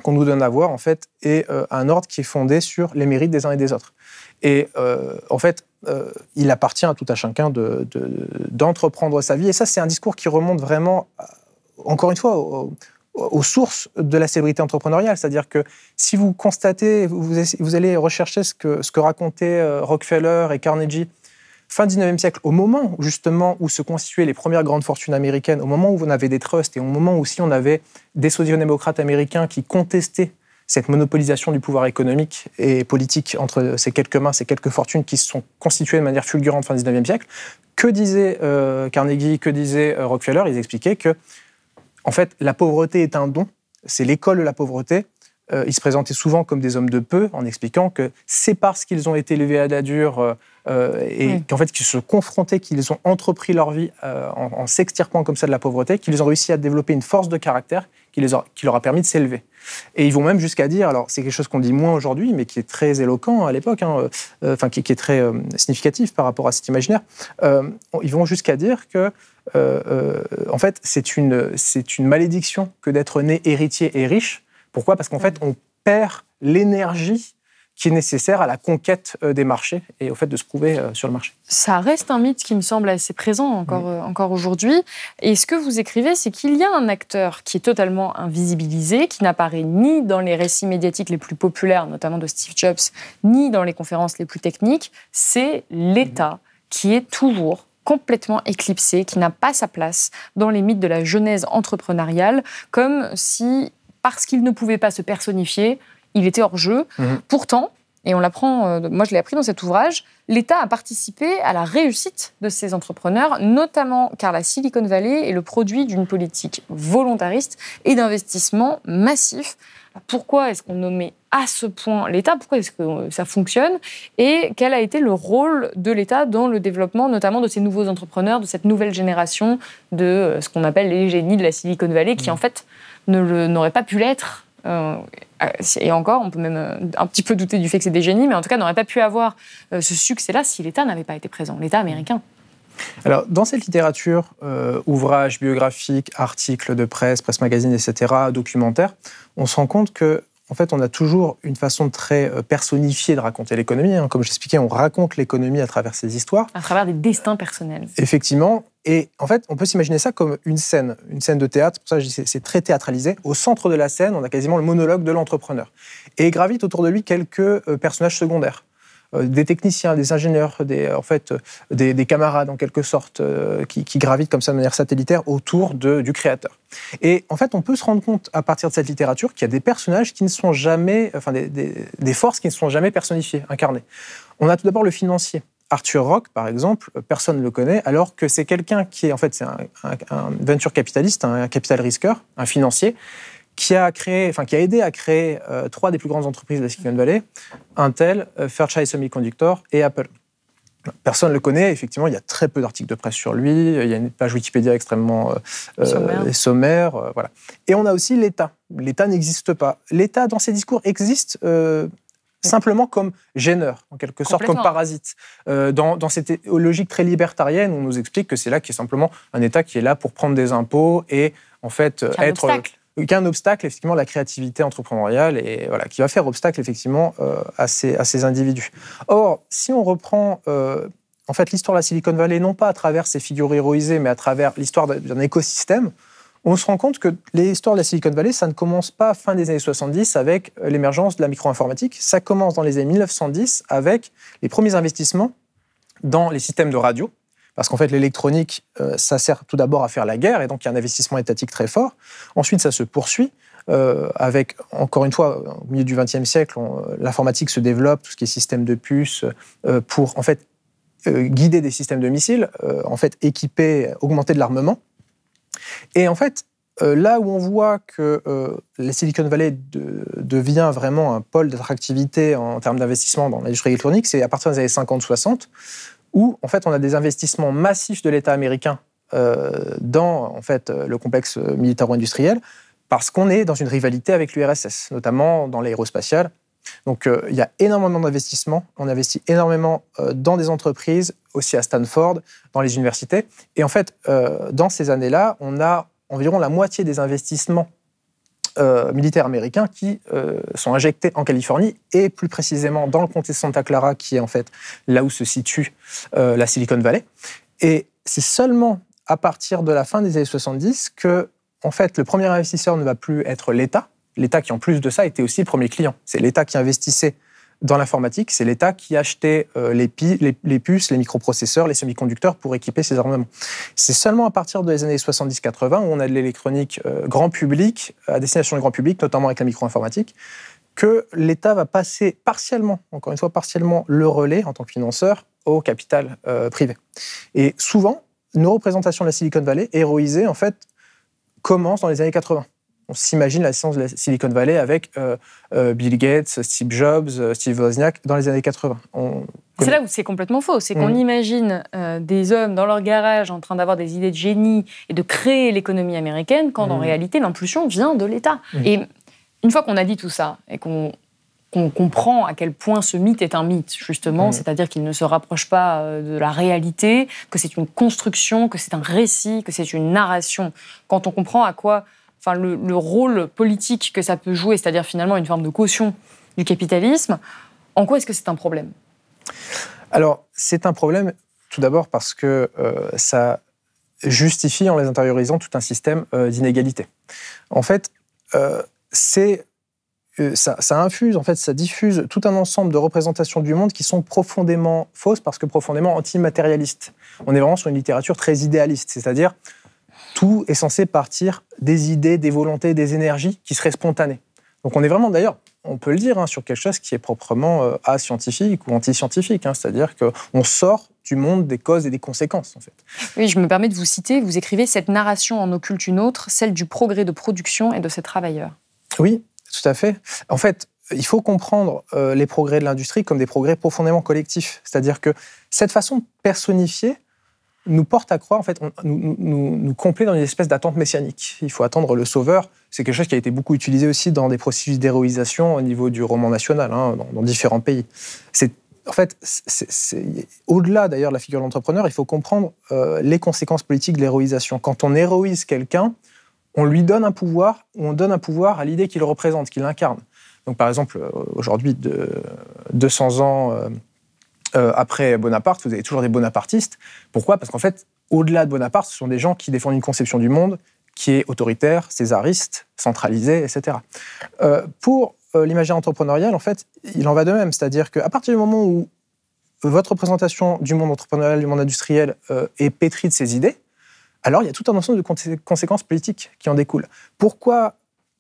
qu'on nous donne à voir, en fait, est euh, un ordre qui est fondé sur les mérites des uns et des autres. Et euh, en fait, il appartient à tout à chacun d'entreprendre de, sa vie. Et ça, c'est un discours qui remonte vraiment, encore une fois, aux, sources de la célébrité entrepreneuriale. C'est-à-dire que si vous constatez, vous, allez rechercher ce que racontaient Rockefeller et Carnegie fin 19e siècle, au moment justement où se constituaient les premières grandes fortunes américaines, au moment où on avait des trusts et au moment où aussi on avait des sociodémocrates américains qui contestaient cette monopolisation du pouvoir économique et politique entre ces quelques mains, ces quelques fortunes qui se sont constituées de manière fulgurante fin 19e siècle, que disait euh, Carnegie, que disait euh, Rockefeller? Ils expliquaient que, en fait, la pauvreté est un don, c'est l'école de la pauvreté, euh, ils se présentaient souvent comme des hommes de peu, en expliquant que c'est parce qu'ils ont été élevés à la dure euh, et qu'en fait qu'ils se confrontaient, qu'ils ont entrepris leur vie en, s'extirpant comme ça de la pauvreté, qu'ils ont réussi à développer une force de caractère qui, les qui leur a permis de s'élever. Et ils vont même jusqu'à dire, alors c'est quelque chose qu'on dit moins aujourd'hui, mais qui est très éloquent à l'époque, hein, enfin qui, qui, est très significatif par rapport à cet imaginaire. ils vont jusqu'à dire que en fait c'est une, c'est une malédiction que d'être né héritier et riche pourquoi? Parce qu'en fait, on perd l'énergie qui est nécessaire à la conquête euh, des marchés et au fait de se prouver euh, sur le marché. Ça reste un mythe qui me semble assez présent encore, euh, encore aujourd'hui. Et ce que vous écrivez, c'est qu'il y a un acteur qui est totalement invisibilisé, qui n'apparaît ni dans les récits médiatiques les plus populaires, notamment de Steve Jobs, ni dans les conférences les plus techniques, c'est l'État qui est toujours complètement éclipsé, qui n'a pas sa place dans les mythes de la genèse entrepreneuriale, comme si parce qu'il ne pouvait pas se personnifier, il était hors jeu. Mhm. Pourtant, et on l'apprend, euh, moi je l'ai appris dans cet ouvrage, l'État a participé à la réussite de ces entrepreneurs, notamment car la Silicon Valley est le produit d'une politique volontariste et d'investissement massif. Pourquoi est-ce qu'on nommait à ce point l'État? Pourquoi est-ce que ça fonctionne? Et quel a été le rôle de l'État dans le développement, notamment de ces nouveaux entrepreneurs, de cette nouvelle génération de euh, ce qu'on appelle les génies de la Silicon Valley, qui mhm. en fait n'aurait pas pu l'être. Euh, et encore, on peut même euh, un petit peu douter du fait que c'est des génies, mais en tout cas, n'aurait pas pu avoir euh, ce succès-là si l'État n'avait pas été présent, l'État américain. Alors, dans cette littérature, ouvrages biographiques, articles de presse, presse magazine, etc., documentaires, on se rend compte que en fait, on a toujours une façon très euh, personnifiée de raconter l'économie. Hein. Comme j'expliquais, on raconte l'économie à travers ces histoires. À travers des destins personnels. Effectivement. Et en fait, on peut s'imaginer ça comme une scène, une scène de théâtre. Pour ça, c'est très théâtralisé. Au centre de la scène, on a quasiment le monologue de l'entrepreneur. Et gravite autour de lui quelques euh, personnages secondaires. Euh, des techniciens, des ingénieurs, des, en fait, des, camarades en quelque sorte, euh, qui, gravitent comme ça de manière satellitaire autour du créateur. Et en fait, on peut se rendre compte à partir de cette littérature qu'il y a des personnages qui ne sont jamais, enfin des forces qui ne sont jamais personnifiées, incarnées. On a tout d'abord le financier. Arthur Rock, par exemple, personne ne le connaît, alors que c'est quelqu'un qui est, en fait, c'est un, un, venture capitaliste, un capital risqueur, un financier, qui a créé, enfin qui a aidé à créer euh, trois des plus grandes entreprises de la Silicon Valley Intel, euh, Fairchild Semiconductor et Apple. Personne ne le connaît. Effectivement, il y a très peu d'articles de presse sur lui. Il y a une page Wikipédia extrêmement euh, sommaire. voilà. Et on a aussi l'État. L'État n'existe pas. L'État, dans ses discours, existe [LAUGHS] simplement comme gêneur, en quelque sorte, comme parasite. Euh, dans, dans cette logique très libertarienne, on nous explique que c'est là qui est simplement un État qui est là pour prendre des impôts et en fait euh, être obstacle. qu'un obstacle effectivement à la créativité entrepreneuriale et voilà qui va faire obstacle effectivement euh, à, ces, à ces individus. Or, si on reprend euh, en fait l'histoire de la Silicon Valley non pas à travers ses figures héroïsées, mais à travers l'histoire d'un écosystème, on se rend compte que l'histoire de la Silicon Valley, ça ne commence pas fin des années 70 avec l'émergence de la micro-informatique. Ça commence dans les années 1910 avec les premiers investissements dans les systèmes de radio. Parce qu'en fait, l'électronique, euh, ça sert tout d'abord à faire la guerre, et donc il y a un investissement étatique très fort. Ensuite, ça se poursuit euh, avec, encore une fois, au milieu du XXe siècle, euh, l'informatique se développe, tout ce qui est système de puces, pour en fait guider des systèmes de missiles, en fait équiper, augmenter de l'armement. Et en fait, euh, là où on voit que euh, la Silicon Valley de- devient vraiment un pôle d'attractivité en termes d'investissement dans l'industrie électronique, c'est à partir des années 50-60, où en fait on a des investissements massifs de l'État américain euh, dans en fait le complexe militaro-industriel, parce qu'on est dans une rivalité avec l'URSS, notamment dans l'aérospatial. Donc euh, il y a énormément d'investissements, on investit énormément euh, dans des entreprises, aussi à Stanford, dans les universités. Et en fait, euh, dans ces années-là, on a environ la moitié des investissements militaires américains qui sont injectés en Californie et plus précisément dans le comté de Santa Clara, qui est en fait là où se situe la Silicon Valley. Et c'est seulement à partir de la fin des années 70 que, en fait, le premier investisseur ne va plus être l'État. L'État qui, en plus de ça, était aussi le premier client. C'est l'État qui investissait dans l'informatique, c'est l'État qui achetait euh, les, pi- les- puces, les microprocesseurs, les semi-conducteurs pour équiper ses armements. C'est seulement à partir des années 70-80 où on a de l'électronique euh, grand public, à destination du grand public, notamment avec la micro-informatique, que l'État va passer partiellement, encore une fois partiellement, le relais en tant que financeur au capital euh, privé. Et souvent, nos représentations de la Silicon Valley, héroïsées, en fait, commencent dans les années 80. On s'imagine la naissance de la Silicon Valley avec euh, euh, Bill Gates, Steve Jobs, euh, Steve Wozniak dans les années 80. On C'est là où c'est complètement faux. C'est qu'on Mhm. imagine euh, des hommes dans leur garage en train d'avoir des idées de génie et de créer l'économie américaine, quand en Mhm. réalité l'impulsion vient de l'État. Mhm. Et une fois qu'on a dit tout ça et qu'on qu'on comprend à quel point ce mythe est un mythe, justement, c'est-à-dire qu'il ne se rapproche pas de la réalité, que c'est une construction, que c'est un récit, que c'est une narration. Quand on comprend à quoi, enfin, le, le rôle politique que ça peut jouer, c'est-à-dire finalement une forme de caution du capitalisme, en quoi est-ce que c'est un problème? Alors, c'est un problème, tout d'abord parce que euh, ça justifie, en les intériorisant, tout un système euh, d'inégalité. En fait, euh, c'est euh, ça, ça infuse, en fait, ça diffuse tout un ensemble de représentations du monde qui sont profondément fausses parce que profondément antimatérialistes. On est vraiment sur une littérature très idéaliste, c'est-à-dire tout est censé partir des idées, des volontés, des énergies qui seraient spontanées. Donc on est vraiment d'ailleurs, on peut le dire, hein, sur quelque chose qui est proprement euh, ascientifique ou antiscientifique, hein, c'est-à-dire qu'on sort du monde des causes et des conséquences, en fait. Oui, je me permets de vous citer. Vous écrivez Cette narration en occulte une autre, celle du progrès de production et de ses travailleurs. Oui, tout à fait. En fait, il faut comprendre euh, les progrès de l'industrie comme des progrès profondément collectifs. C'est-à-dire que cette façon de personnifier nous porte à croire, en fait, nous, nous, nous dans une espèce d'attente messianique. Il faut attendre le sauveur. C'est quelque chose qui a été beaucoup utilisé aussi dans des processus d'héroïsation au niveau du roman national, hein, dans, différents pays. C'est en fait, au-delà d'ailleurs de la figure de l'entrepreneur, il faut comprendre euh, les conséquences politiques de l'héroïsation. Quand on héroïse quelqu'un, on lui donne un pouvoir ou on donne un pouvoir à l'idée qu'il représente, qu'il incarne. Donc, par exemple, euh, aujourd'hui, de 200 ans euh, après Bonaparte, vous avez toujours des bonapartistes. Pourquoi? Parce qu'en fait, au-delà de Bonaparte, ce sont des gens qui défendent une conception du monde qui est autoritaire, césariste, centralisée, etc. Euh, pour euh, l'imaginaire entrepreneurial, en fait, il en va de même. C'est-à-dire qu'à partir du moment où votre représentation du monde entrepreneurial, du monde industriel est pétrie de ces idées, alors il y a tout un ensemble de consé- conséquences politiques qui en découlent. Pourquoi,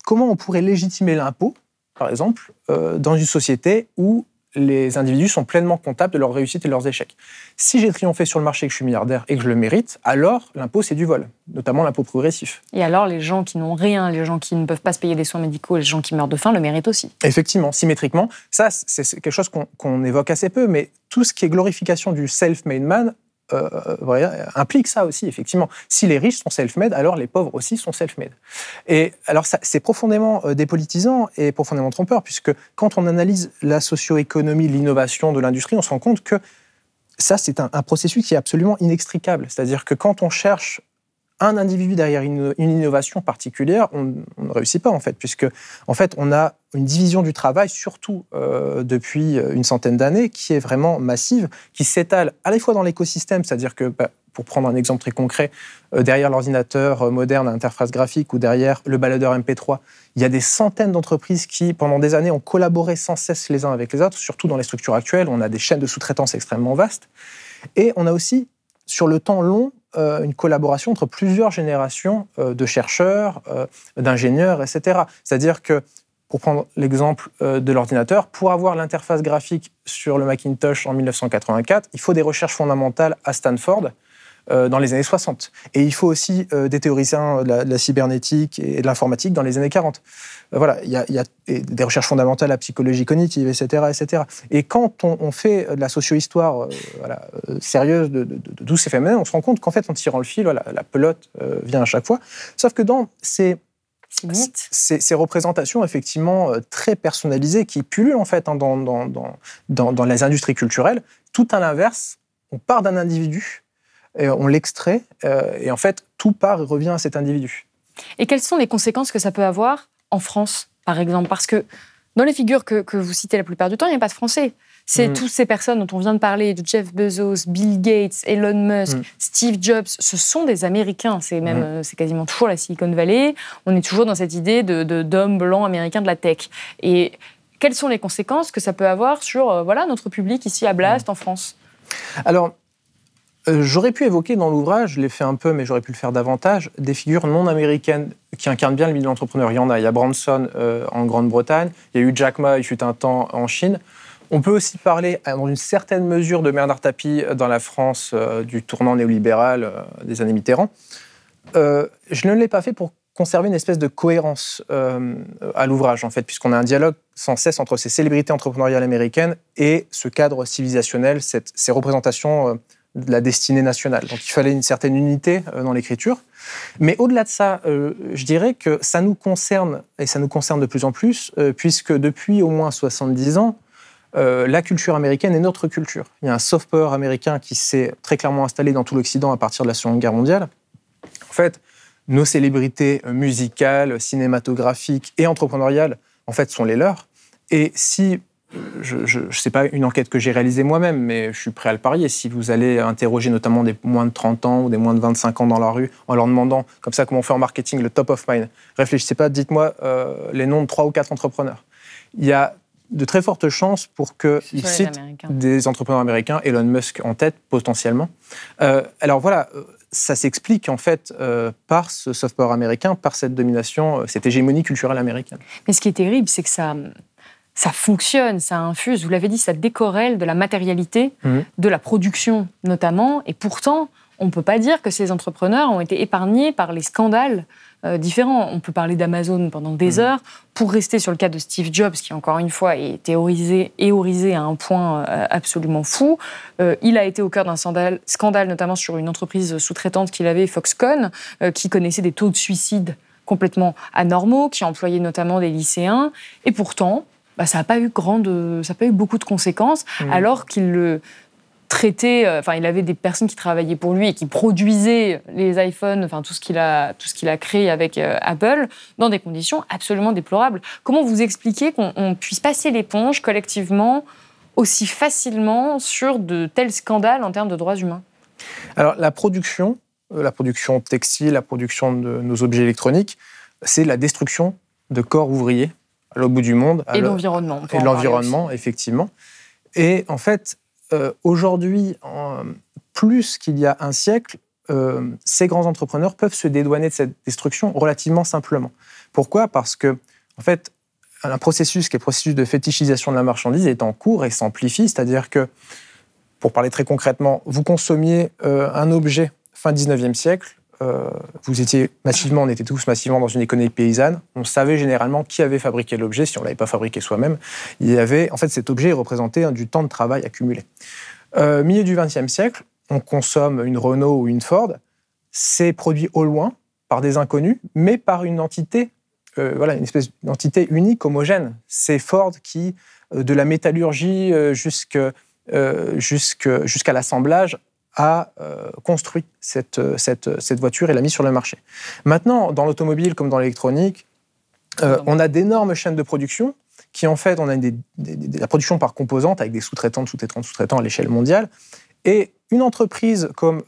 comment on pourrait légitimer l'impôt, par exemple, dans une société où les individus sont pleinement comptables de leurs réussites et de leurs échecs Si j'ai triomphé sur le marché et que je suis milliardaire et que je le mérite, alors l'impôt c'est du vol, notamment l'impôt progressif. Et alors, les gens qui n'ont rien, les gens qui ne peuvent pas se payer des soins médicaux, les gens qui meurent de faim le méritent aussi. Effectivement, symétriquement, ça c'est quelque chose qu'on évoque assez peu, mais tout ce qui est glorification du self-made man implique ça aussi, effectivement. Si les riches sont self-made, alors les pauvres aussi sont self-made. Et alors, c'est profondément euh, dépolitisant et profondément trompeur, puisque quand on analyse la socio-économie, l'innovation de l'industrie, on se rend compte que ça, c'est un, un processus qui est absolument inextricable. C'est-à-dire que quand on cherche un individu derrière une, innovation particulière, on, ne réussit pas en fait, puisque en fait on a une division du travail, surtout euh, depuis une centaine d'années, qui est vraiment massive, qui s'étale à la fois dans l'écosystème, c'est-à-dire que bah, pour prendre un exemple très concret, euh, derrière l'ordinateur euh, moderne à interface graphique ou derrière le baladeur MP3, il y a des centaines d'entreprises qui, pendant des années, ont collaboré sans cesse les uns avec les autres, surtout dans les structures actuelles. On a des chaînes de sous-traitance extrêmement vastes. Et on a aussi, sur le temps long, euh, une collaboration entre plusieurs générations euh, de chercheurs, euh, d'ingénieurs, etc. C'est-à-dire que, pour prendre l'exemple de l'ordinateur, pour avoir l'interface graphique sur le Macintosh en 1984, il faut des recherches fondamentales à Stanford dans les années 60. Et il faut aussi euh, des théoriciens de la, cybernétique et de l'informatique dans les années 40. Euh, voilà, il y, a, des recherches fondamentales à psychologie cognitive, etc. etc. Et quand on, fait de la socio-histoire voilà, sérieuse de, de, de, tous ces phénomènes, on se rend compte qu'en fait, en tirant le fil, voilà, la pelote vient à chaque fois. Sauf que dans ces ces, ces, représentations effectivement très personnalisées qui pullulent en fait hein, dans, dans, dans, dans, les industries culturelles, tout à l'inverse, on part d'un individu on l'extrait, euh, et en fait, tout part et revient à cet individu. Et quelles sont les conséquences que ça peut avoir en France, par exemple? Parce que dans les figures que, vous citez la plupart du temps, il n'y a pas de Français. C'est mm. toutes ces personnes dont on vient de parler, de Jeff Bezos, Bill Gates, Elon Musk, mm. Steve Jobs, ce sont des Américains. C'est même, mm. euh, c'est quasiment toujours la Silicon Valley. On est toujours dans cette idée de, d'hommes blancs américains de la tech. Et quelles sont les conséquences que ça peut avoir sur euh, voilà notre public ici à Blast, en France? Alors, euh, j'aurais pu évoquer dans l'ouvrage, je l'ai fait un peu, mais j'aurais pu le faire davantage, des figures non américaines qui incarnent bien le milieu de. Il y en a. Il y a Branson euh, en Grande-Bretagne, il y a eu Jack Ma, il fut un temps en Chine. On peut aussi parler, dans une certaine mesure, de Bernard Tapie dans la France euh, du tournant néolibéral des années Mitterrand. je ne l'ai pas fait pour conserver une espèce de cohérence à l'ouvrage, en fait, puisqu'on a un dialogue sans cesse entre ces célébrités entrepreneuriales américaines et ce cadre civilisationnel, ces représentations de la destinée nationale. Donc il fallait une certaine unité euh, dans l'écriture. Mais au-delà de ça, euh, je dirais que ça nous concerne, et ça nous concerne de plus en plus, euh, puisque depuis au moins 70 ans, la culture américaine est notre culture. Il y a un soft power américain qui s'est très clairement installé dans tout l'Occident à partir de la Seconde Guerre mondiale. En fait, nos célébrités musicales, cinématographiques et entrepreneuriales, en fait, sont les leurs. Et si je ne sais pas une enquête que j'ai réalisée moi-même, mais je suis prêt à le parier. Si vous allez interroger notamment des moins de 30 ans ou des moins de 25 ans dans la rue en leur demandant, comme ça, comment on fait en marketing, le top of mind, réfléchissez pas, dites-moi euh, les noms de trois ou quatre entrepreneurs. Il y a de très fortes chances pour qu'ils citent des entrepreneurs américains, Elon Musk en tête potentiellement. Euh, alors voilà, euh, ça s'explique en fait par ce soft power américain, par cette domination, cette hégémonie culturelle américaine. Mais ce qui est terrible, c'est que ça ça fonctionne, ça infuse, vous l'avez dit, ça décorrèle de la matérialité, mmh. de la production notamment, et pourtant, on ne peut pas dire que ces entrepreneurs ont été épargnés par les scandales euh, différents. On peut parler d'Amazon pendant des mmh. heures. Pour rester sur le cas de Steve Jobs, qui encore une fois est théorisé, théorisé à un point euh, absolument fou, euh, il a été au cœur d'un scandale, scandale, notamment sur une entreprise sous-traitante qu'il avait, Foxconn, qui connaissait des taux de suicide complètement anormaux, qui employait notamment des lycéens. Et pourtant, bah, ça n'a pas eu grande, ça pas eu beaucoup de conséquences, mmh. alors qu'il le traitait, euh, enfin, il avait des personnes qui travaillaient pour lui et qui produisaient les iPhones, enfin, tout ce qu'il a, tout ce qu'il a créé avec euh, Apple, dans des conditions absolument déplorables. Comment vous expliquez qu'on puisse passer l'éponge collectivement aussi facilement sur de tels scandales en termes de droits humains? Alors, la production, euh, la production textile, la production de nos objets électroniques, c'est la destruction de corps ouvriers l'autre bout du monde. Et l'environnement. Et l'environnement, effectivement. Et en fait, euh, aujourd'hui, plus qu'il y a un siècle, euh, ces grands entrepreneurs peuvent se dédouaner de cette destruction relativement simplement. Pourquoi? Parce que, en fait, un processus qui est le processus de fétichisation de la marchandise est en cours et s'amplifie, c'est-à-dire que, pour parler très concrètement, vous consommiez euh, un objet fin 19e siècle, euh, vous étiez massivement, on était tous massivement dans une économie paysanne. On savait généralement qui avait fabriqué l'objet, si on ne l'avait pas fabriqué soi-même. Il y avait, en fait, cet objet représentait du temps de travail accumulé. Euh, milieu du XXe siècle, on consomme une Renault ou une Ford, c'est produit au loin par des inconnus, mais par une entité, euh, voilà, une espèce d'entité unique, homogène. C'est Ford qui, euh, de la métallurgie jusqu'à l'assemblage, a construit cette, cette, cette, voiture et l'a mise sur le marché. Maintenant, dans l'automobile comme dans l'électronique, on a d'énormes chaînes de production qui, en fait, on a des, la production par composante avec des sous-traitants, sous-traitants, sous-traitants à l'échelle mondiale. Et une entreprise comme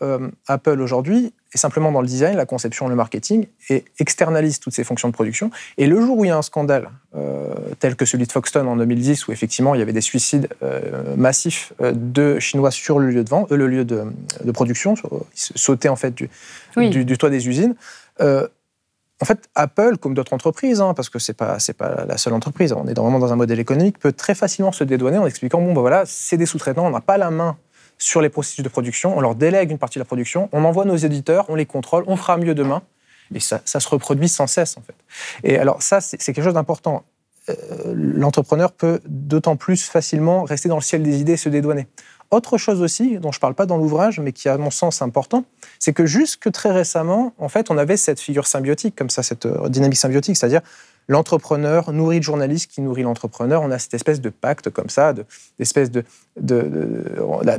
Apple aujourd'hui est simplement dans le design, la conception, le marketing, et externalise toutes ces fonctions de production. Et le jour où il y a un scandale, euh, tel que celui de Foxton en 2010, où effectivement il y avait des suicides euh, massifs euh, de Chinois sur le lieu de, vente, le lieu de, production, ils sautaient en fait du, du, toit des usines. en fait, Apple, comme d'autres entreprises, hein, parce que c'est pas c'est pas la seule entreprise, on est vraiment dans un modèle économique, peut très facilement se dédouaner en expliquant bon ben voilà, c'est des sous-traitants, on n'a pas la main sur les processus de production, on leur délègue une partie de la production, on envoie nos éditeurs, on les contrôle, on fera mieux demain. Et ça, ça se reproduit sans cesse, en fait. Et alors, ça, c'est quelque chose d'important. Euh, l'entrepreneur peut d'autant plus facilement rester dans le ciel des idées et se dédouaner. Autre chose aussi, dont je ne parle pas dans l'ouvrage, mais qui, à mon sens, important, c'est que jusque très récemment, en fait, on avait cette figure symbiotique, comme ça, cette euh, dynamique symbiotique, c'est-à-dire l'entrepreneur nourrit le journaliste qui nourrit l'entrepreneur. On a cette espèce de pacte comme ça, d'espèce de,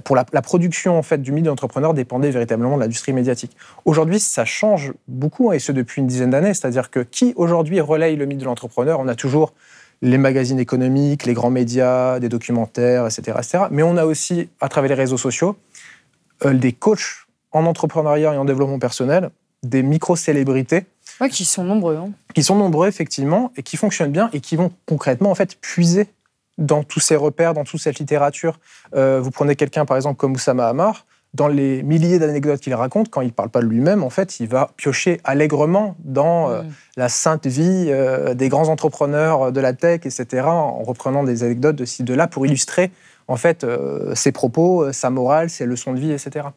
pour la, production en fait du milieu d'entrepreneur dépendait véritablement de l'industrie médiatique. Aujourd'hui, ça change beaucoup et ce depuis une dizaine d'années. C'est-à-dire que qui aujourd'hui relaye le mythe de l'entrepreneur? On a toujours les magazines économiques, les grands médias, des documentaires, etc., etc. Mais on a aussi, à travers les réseaux sociaux, euh, des coachs en entrepreneuriat et en développement personnel, des micro-célébrités oui, qui sont nombreux. Hein. Qui sont nombreux, effectivement, et qui fonctionnent bien et qui vont concrètement, en fait, puiser dans tous ces repères, dans toute cette littérature. Euh, vous prenez quelqu'un, par exemple, comme Oussama Hamar, dans les milliers d'anecdotes qu'il raconte, quand il ne parle pas de lui-même, en fait, il va piocher allègrement dans euh, mm. la sainte vie euh, des grands entrepreneurs de la tech, etc., en reprenant des anecdotes de ci, de là, pour illustrer en fait, ses propos, sa morale, ses leçons de vie, etc.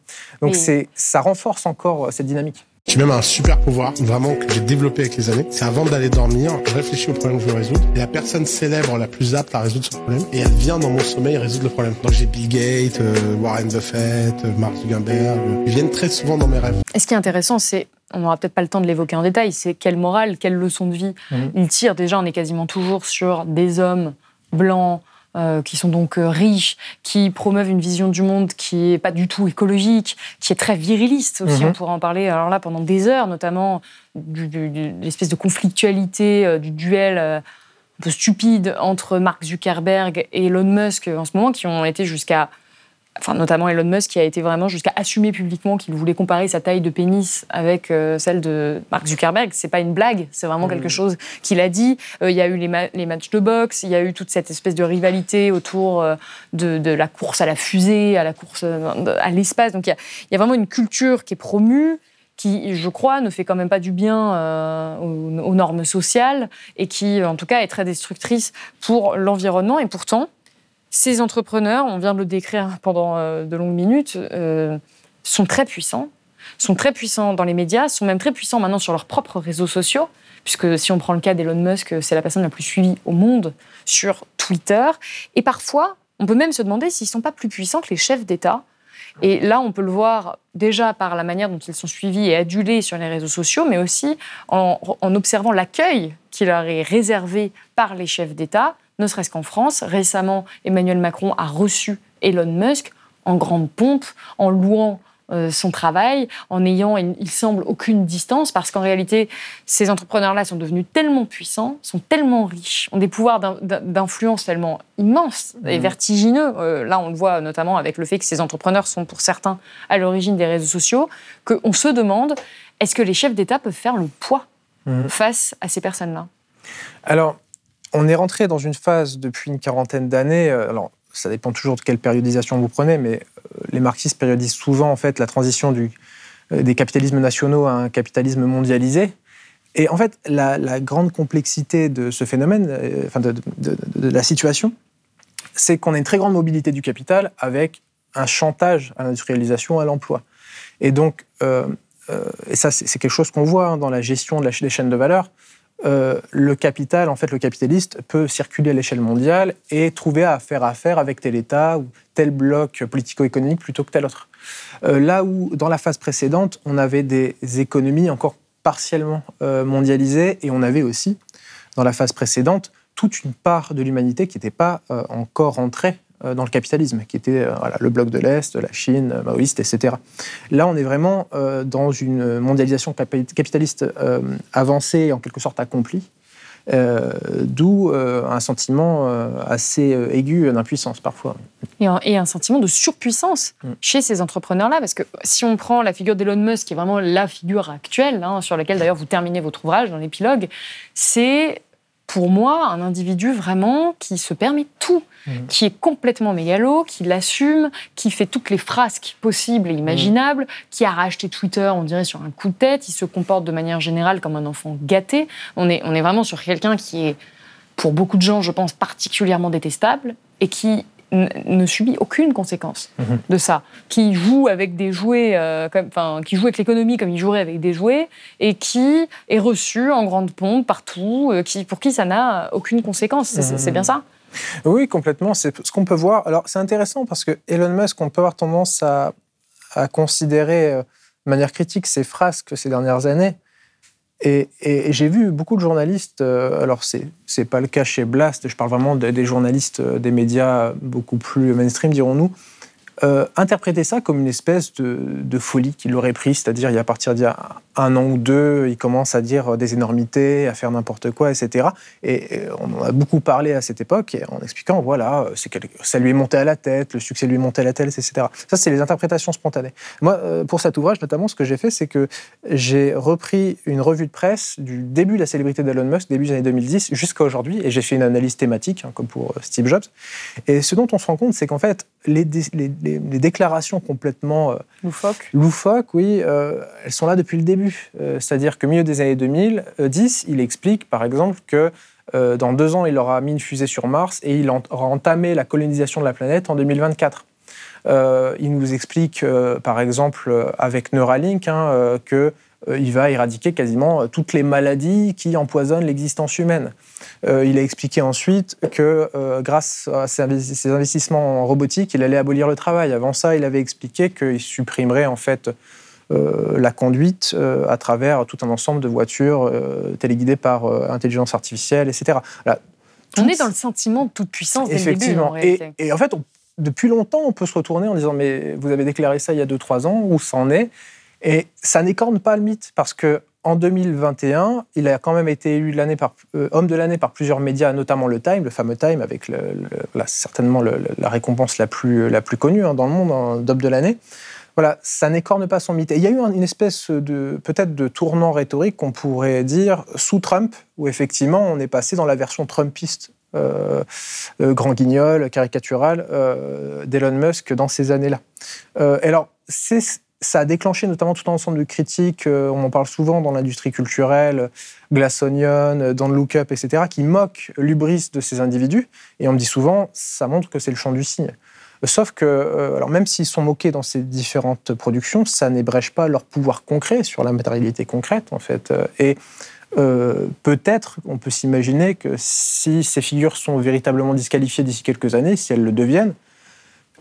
Donc, c'est, ça renforce encore cette dynamique. J'ai même un super pouvoir, vraiment, que j'ai développé avec les années. C'est avant d'aller dormir, je réfléchis au problème que je veux résoudre. Et la personne célèbre la plus apte à résoudre ce problème. Et elle vient dans mon sommeil résoudre le problème. Donc j'ai Bill Gates, euh, Warren Buffett, euh, Mark Zuckerberg. Ils viennent très souvent dans mes rêves. Et ce qui est intéressant, c'est on n'aura peut-être pas le temps de l'évoquer en détail, c'est quelle morale, quelle leçon de vie mhm. il tire. Déjà, on est quasiment toujours sur des hommes blancs, euh, qui sont donc euh, riches, qui promeuvent une vision du monde qui est pas du tout écologique, qui est très viriliste aussi. Mhm. On pourrait en parler alors là pendant des heures, notamment de l'espèce de conflictualité, euh, du duel un peu stupide entre Mark Zuckerberg et Elon Musk en ce moment, qui ont été jusqu'à enfin notamment Elon Musk qui a été vraiment jusqu'à assumer publiquement qu'il voulait comparer sa taille de pénis avec euh, celle de Mark Zuckerberg. C'est pas une blague, c'est vraiment quelque chose qu'il a dit. Euh, il y a eu les, matchs de boxe, il y a eu toute cette espèce de rivalité autour euh, de, la course à la fusée, à la course à l'espace. Donc il y, a, il y, a, vraiment une culture qui est promue qui, je crois, ne fait quand même pas du bien aux, aux normes sociales et qui, en tout cas, est très destructrice pour l'environnement. Et pourtant, ces entrepreneurs, on vient de le décrire pendant euh, de longues minutes, euh, sont très puissants, sont très puissants dans les médias, sont même très puissants maintenant sur leurs propres réseaux sociaux, puisque si on prend le cas d'Elon Musk, c'est la personne la plus suivie au monde sur Twitter. Et parfois, on peut même se demander s'ils ne sont pas plus puissants que les chefs d'État. Et là, on peut le voir déjà par la manière dont ils sont suivis et adulés sur les réseaux sociaux, mais aussi en, en observant l'accueil qui leur est réservé par les chefs d'État ne serait-ce qu'en France. Récemment, Emmanuel Macron a reçu Elon Musk en grande pompe, en louant euh, son travail, en ayant, il semble, aucune distance, parce qu'en réalité, ces entrepreneurs-là sont devenus tellement puissants, sont tellement riches, ont des pouvoirs d'influence tellement immenses et mmh. vertigineux. Euh, là, on le voit notamment avec le fait que ces entrepreneurs sont, pour certains, à l'origine des réseaux sociaux, qu'on se demande, est-ce que les chefs d'État peuvent faire le poids mmh. face à ces personnes-là? Alors, on est rentré dans une phase depuis une quarantaine d'années. Euh, alors, ça dépend toujours de quelle périodisation vous prenez, mais euh, les marxistes périodisent souvent en fait la transition du, euh, des capitalismes nationaux à un capitalisme mondialisé. Et en fait, la, grande complexité de ce phénomène, enfin de, la situation, c'est qu'on a une très grande mobilité du capital avec un chantage à l'industrialisation, à l'emploi. Et donc, et ça, c'est quelque chose qu'on voit hein, dans la gestion des chaînes de valeur. Euh, le capital, en fait, le capitaliste peut circuler à l'échelle mondiale et trouver à faire affaire avec tel État ou tel bloc politico-économique plutôt que tel autre. Euh, là où, dans la phase précédente, on avait des économies encore partiellement euh, mondialisées et on avait aussi, dans la phase précédente, toute une part de l'humanité qui n'était pas encore entrée dans le capitalisme, qui était euh, le bloc de l'Est, la Chine, euh, maoïste, etc. Là, on est vraiment dans une mondialisation capitaliste avancée, en quelque sorte accomplie, d'où un sentiment assez aigu d'impuissance parfois. Et un, sentiment de surpuissance mm. chez ces entrepreneurs-là, parce que si on prend la figure d'Elon Musk, qui est vraiment la figure actuelle, hein, sur laquelle d'ailleurs vous terminez votre ouvrage dans l'épilogue, c'est pour moi, un individu vraiment qui se permet tout, mmh. qui est complètement mégalo, qui l'assume, qui fait toutes les frasques possibles et imaginables, mmh. qui a racheté Twitter, on dirait, sur un coup de tête, il se comporte de manière générale comme un enfant gâté. On est, on est vraiment sur quelqu'un qui est, pour beaucoup de gens, je pense, particulièrement détestable et qui ne subit aucune conséquence mhm. de ça, qui joue avec des jouets, euh, enfin, qui joue avec l'économie comme il jouerait avec des jouets, et qui est reçu en grande pompe partout, euh, qui, pour qui ça n'a aucune conséquence. C'est bien ça? Oui, complètement. C'est ce qu'on peut voir. Alors, c'est intéressant parce que Elon Musk, on peut avoir tendance à, à considérer euh, de manière critique ses frasques ces dernières années. Et, j'ai vu beaucoup de journalistes, euh, alors c'est n'est pas le cas chez Blast, je parle vraiment des journalistes euh, des médias beaucoup plus mainstream, dirons-nous, euh, interpréter ça comme une espèce de, folie qu'il aurait pris, c'est-à-dire il y a à partir d'il y a un an ou deux, il commence à dire des énormités, à faire n'importe quoi, etc. Et, on en a beaucoup parlé à cette époque en expliquant, voilà, ça lui est monté à la tête, le succès lui est monté à la tête, etc. Ça, c'est les interprétations spontanées. Moi, euh, pour cet ouvrage, notamment, ce que j'ai fait, c'est que j'ai repris une revue de presse du début de la célébrité d'Elon Musk, début des années 2010, jusqu'à aujourd'hui, et j'ai fait une analyse thématique, hein, comme pour euh, Steve Jobs. Et ce dont on se rend compte, c'est qu'en fait, les, les, déclarations complètement euh, loufoques, loufoques oui, elles sont là depuis le début. Euh, c'est-à-dire que milieu des années 2010, il explique par exemple que euh, dans deux ans, il aura mis une fusée sur Mars et il aura entamé la colonisation de la planète en 2024. Euh, il nous explique, par exemple, avec Neuralink, hein, qu'il va éradiquer quasiment toutes les maladies qui empoisonnent l'existence humaine. il a expliqué ensuite que grâce à ses investissements en robotique, il allait abolir le travail. Avant ça, il avait expliqué qu'il supprimerait en fait euh, la conduite euh, à travers tout un ensemble de voitures euh, téléguidées par intelligence artificielle, etc. on est dans le sentiment de toute puissance dès Effectivement. le début. En et, et, en fait, depuis longtemps, on peut se retourner en disant mais vous avez déclaré ça il y a 2-3 ans, où ça en est Et ça n'écorne pas le mythe parce que en 2021, il a quand même été élu par, homme de l'année par plusieurs médias, notamment le Time, le fameux Time, avec certainement la récompense la plus, la plus connue hein, dans le monde, d'homme de l'année voilà, ça n'écorne pas son mythe. Et il y a eu une espèce de peut-être de tournant rhétorique qu'on pourrait dire sous Trump, où effectivement on est passé dans la version Trumpiste. Euh, euh, grand guignol, caricatural euh, d'Elon Musk dans ces années-là. alors, ça a déclenché notamment tout un ensemble de critiques, on en parle souvent dans l'industrie culturelle, Glass Onion, dans le Look Up, etc., qui moquent l'ubris de ces individus. Et on me dit souvent, ça montre que c'est le champ du signe. Sauf que, euh, alors même s'ils sont moqués dans ces différentes productions, ça n'ébrèche pas leur pouvoir concret sur la matérialité concrète, en fait. Euh, et euh, peut-être, on peut s'imaginer que si ces figures sont véritablement disqualifiées d'ici quelques années, si elles le deviennent,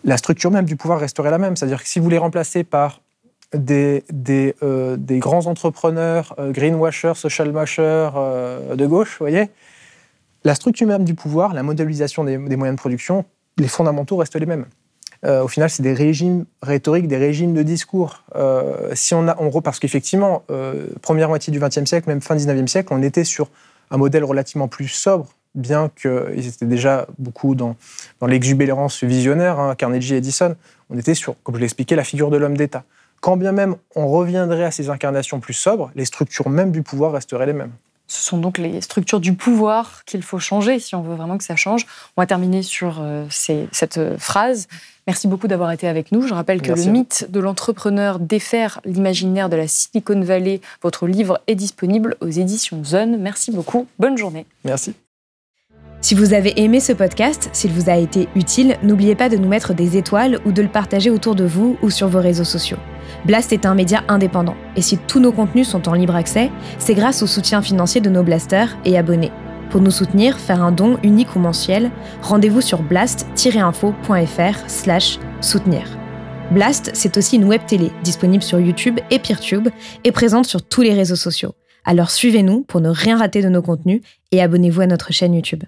la structure même du pouvoir resterait la même. C'est-à-dire que si vous les remplacez par des, des, grands entrepreneurs, greenwashers, social mashers de gauche, vous voyez, la structure même du pouvoir, la modélisation des moyens de production les fondamentaux restent les mêmes. Euh, au final, c'est des régimes rhétoriques, des régimes de discours. Euh, si on a, on, parce qu'effectivement, euh, première moitié du XXe siècle, même fin XIXe siècle, on était sur un modèle relativement plus sobre, bien qu'ils étaient déjà beaucoup dans, l'exubérance visionnaire, hein, Carnegie Edison. On était sur, comme je l'ai expliqué, la figure de l'homme d'État. Quand bien même on reviendrait à ces incarnations plus sobres, les structures même du pouvoir resteraient les mêmes. Ce sont donc les structures du pouvoir qu'il faut changer si on veut vraiment que ça change. On va terminer sur euh, cette euh, phrase. Merci beaucoup d'avoir été avec nous. Je rappelle que le mythe de l'entrepreneur défaire l'imaginaire de la Silicon Valley, votre livre est disponible aux éditions Zone. Merci beaucoup. Bonne journée. Merci. Si vous avez aimé ce podcast, s'il vous a été utile, n'oubliez pas de nous mettre des étoiles ou de le partager autour de vous ou sur vos réseaux sociaux. Blast est un média indépendant, et si tous nos contenus sont en libre accès, c'est grâce au soutien financier de nos blasters et abonnés. Pour nous soutenir, faire un don unique ou mensuel, rendez-vous sur blast-info.fr slash soutenir. Blast, c'est aussi une web télé disponible sur YouTube et Peertube et présente sur tous les réseaux sociaux. Alors suivez-nous pour ne rien rater de nos contenus et abonnez-vous à notre chaîne YouTube.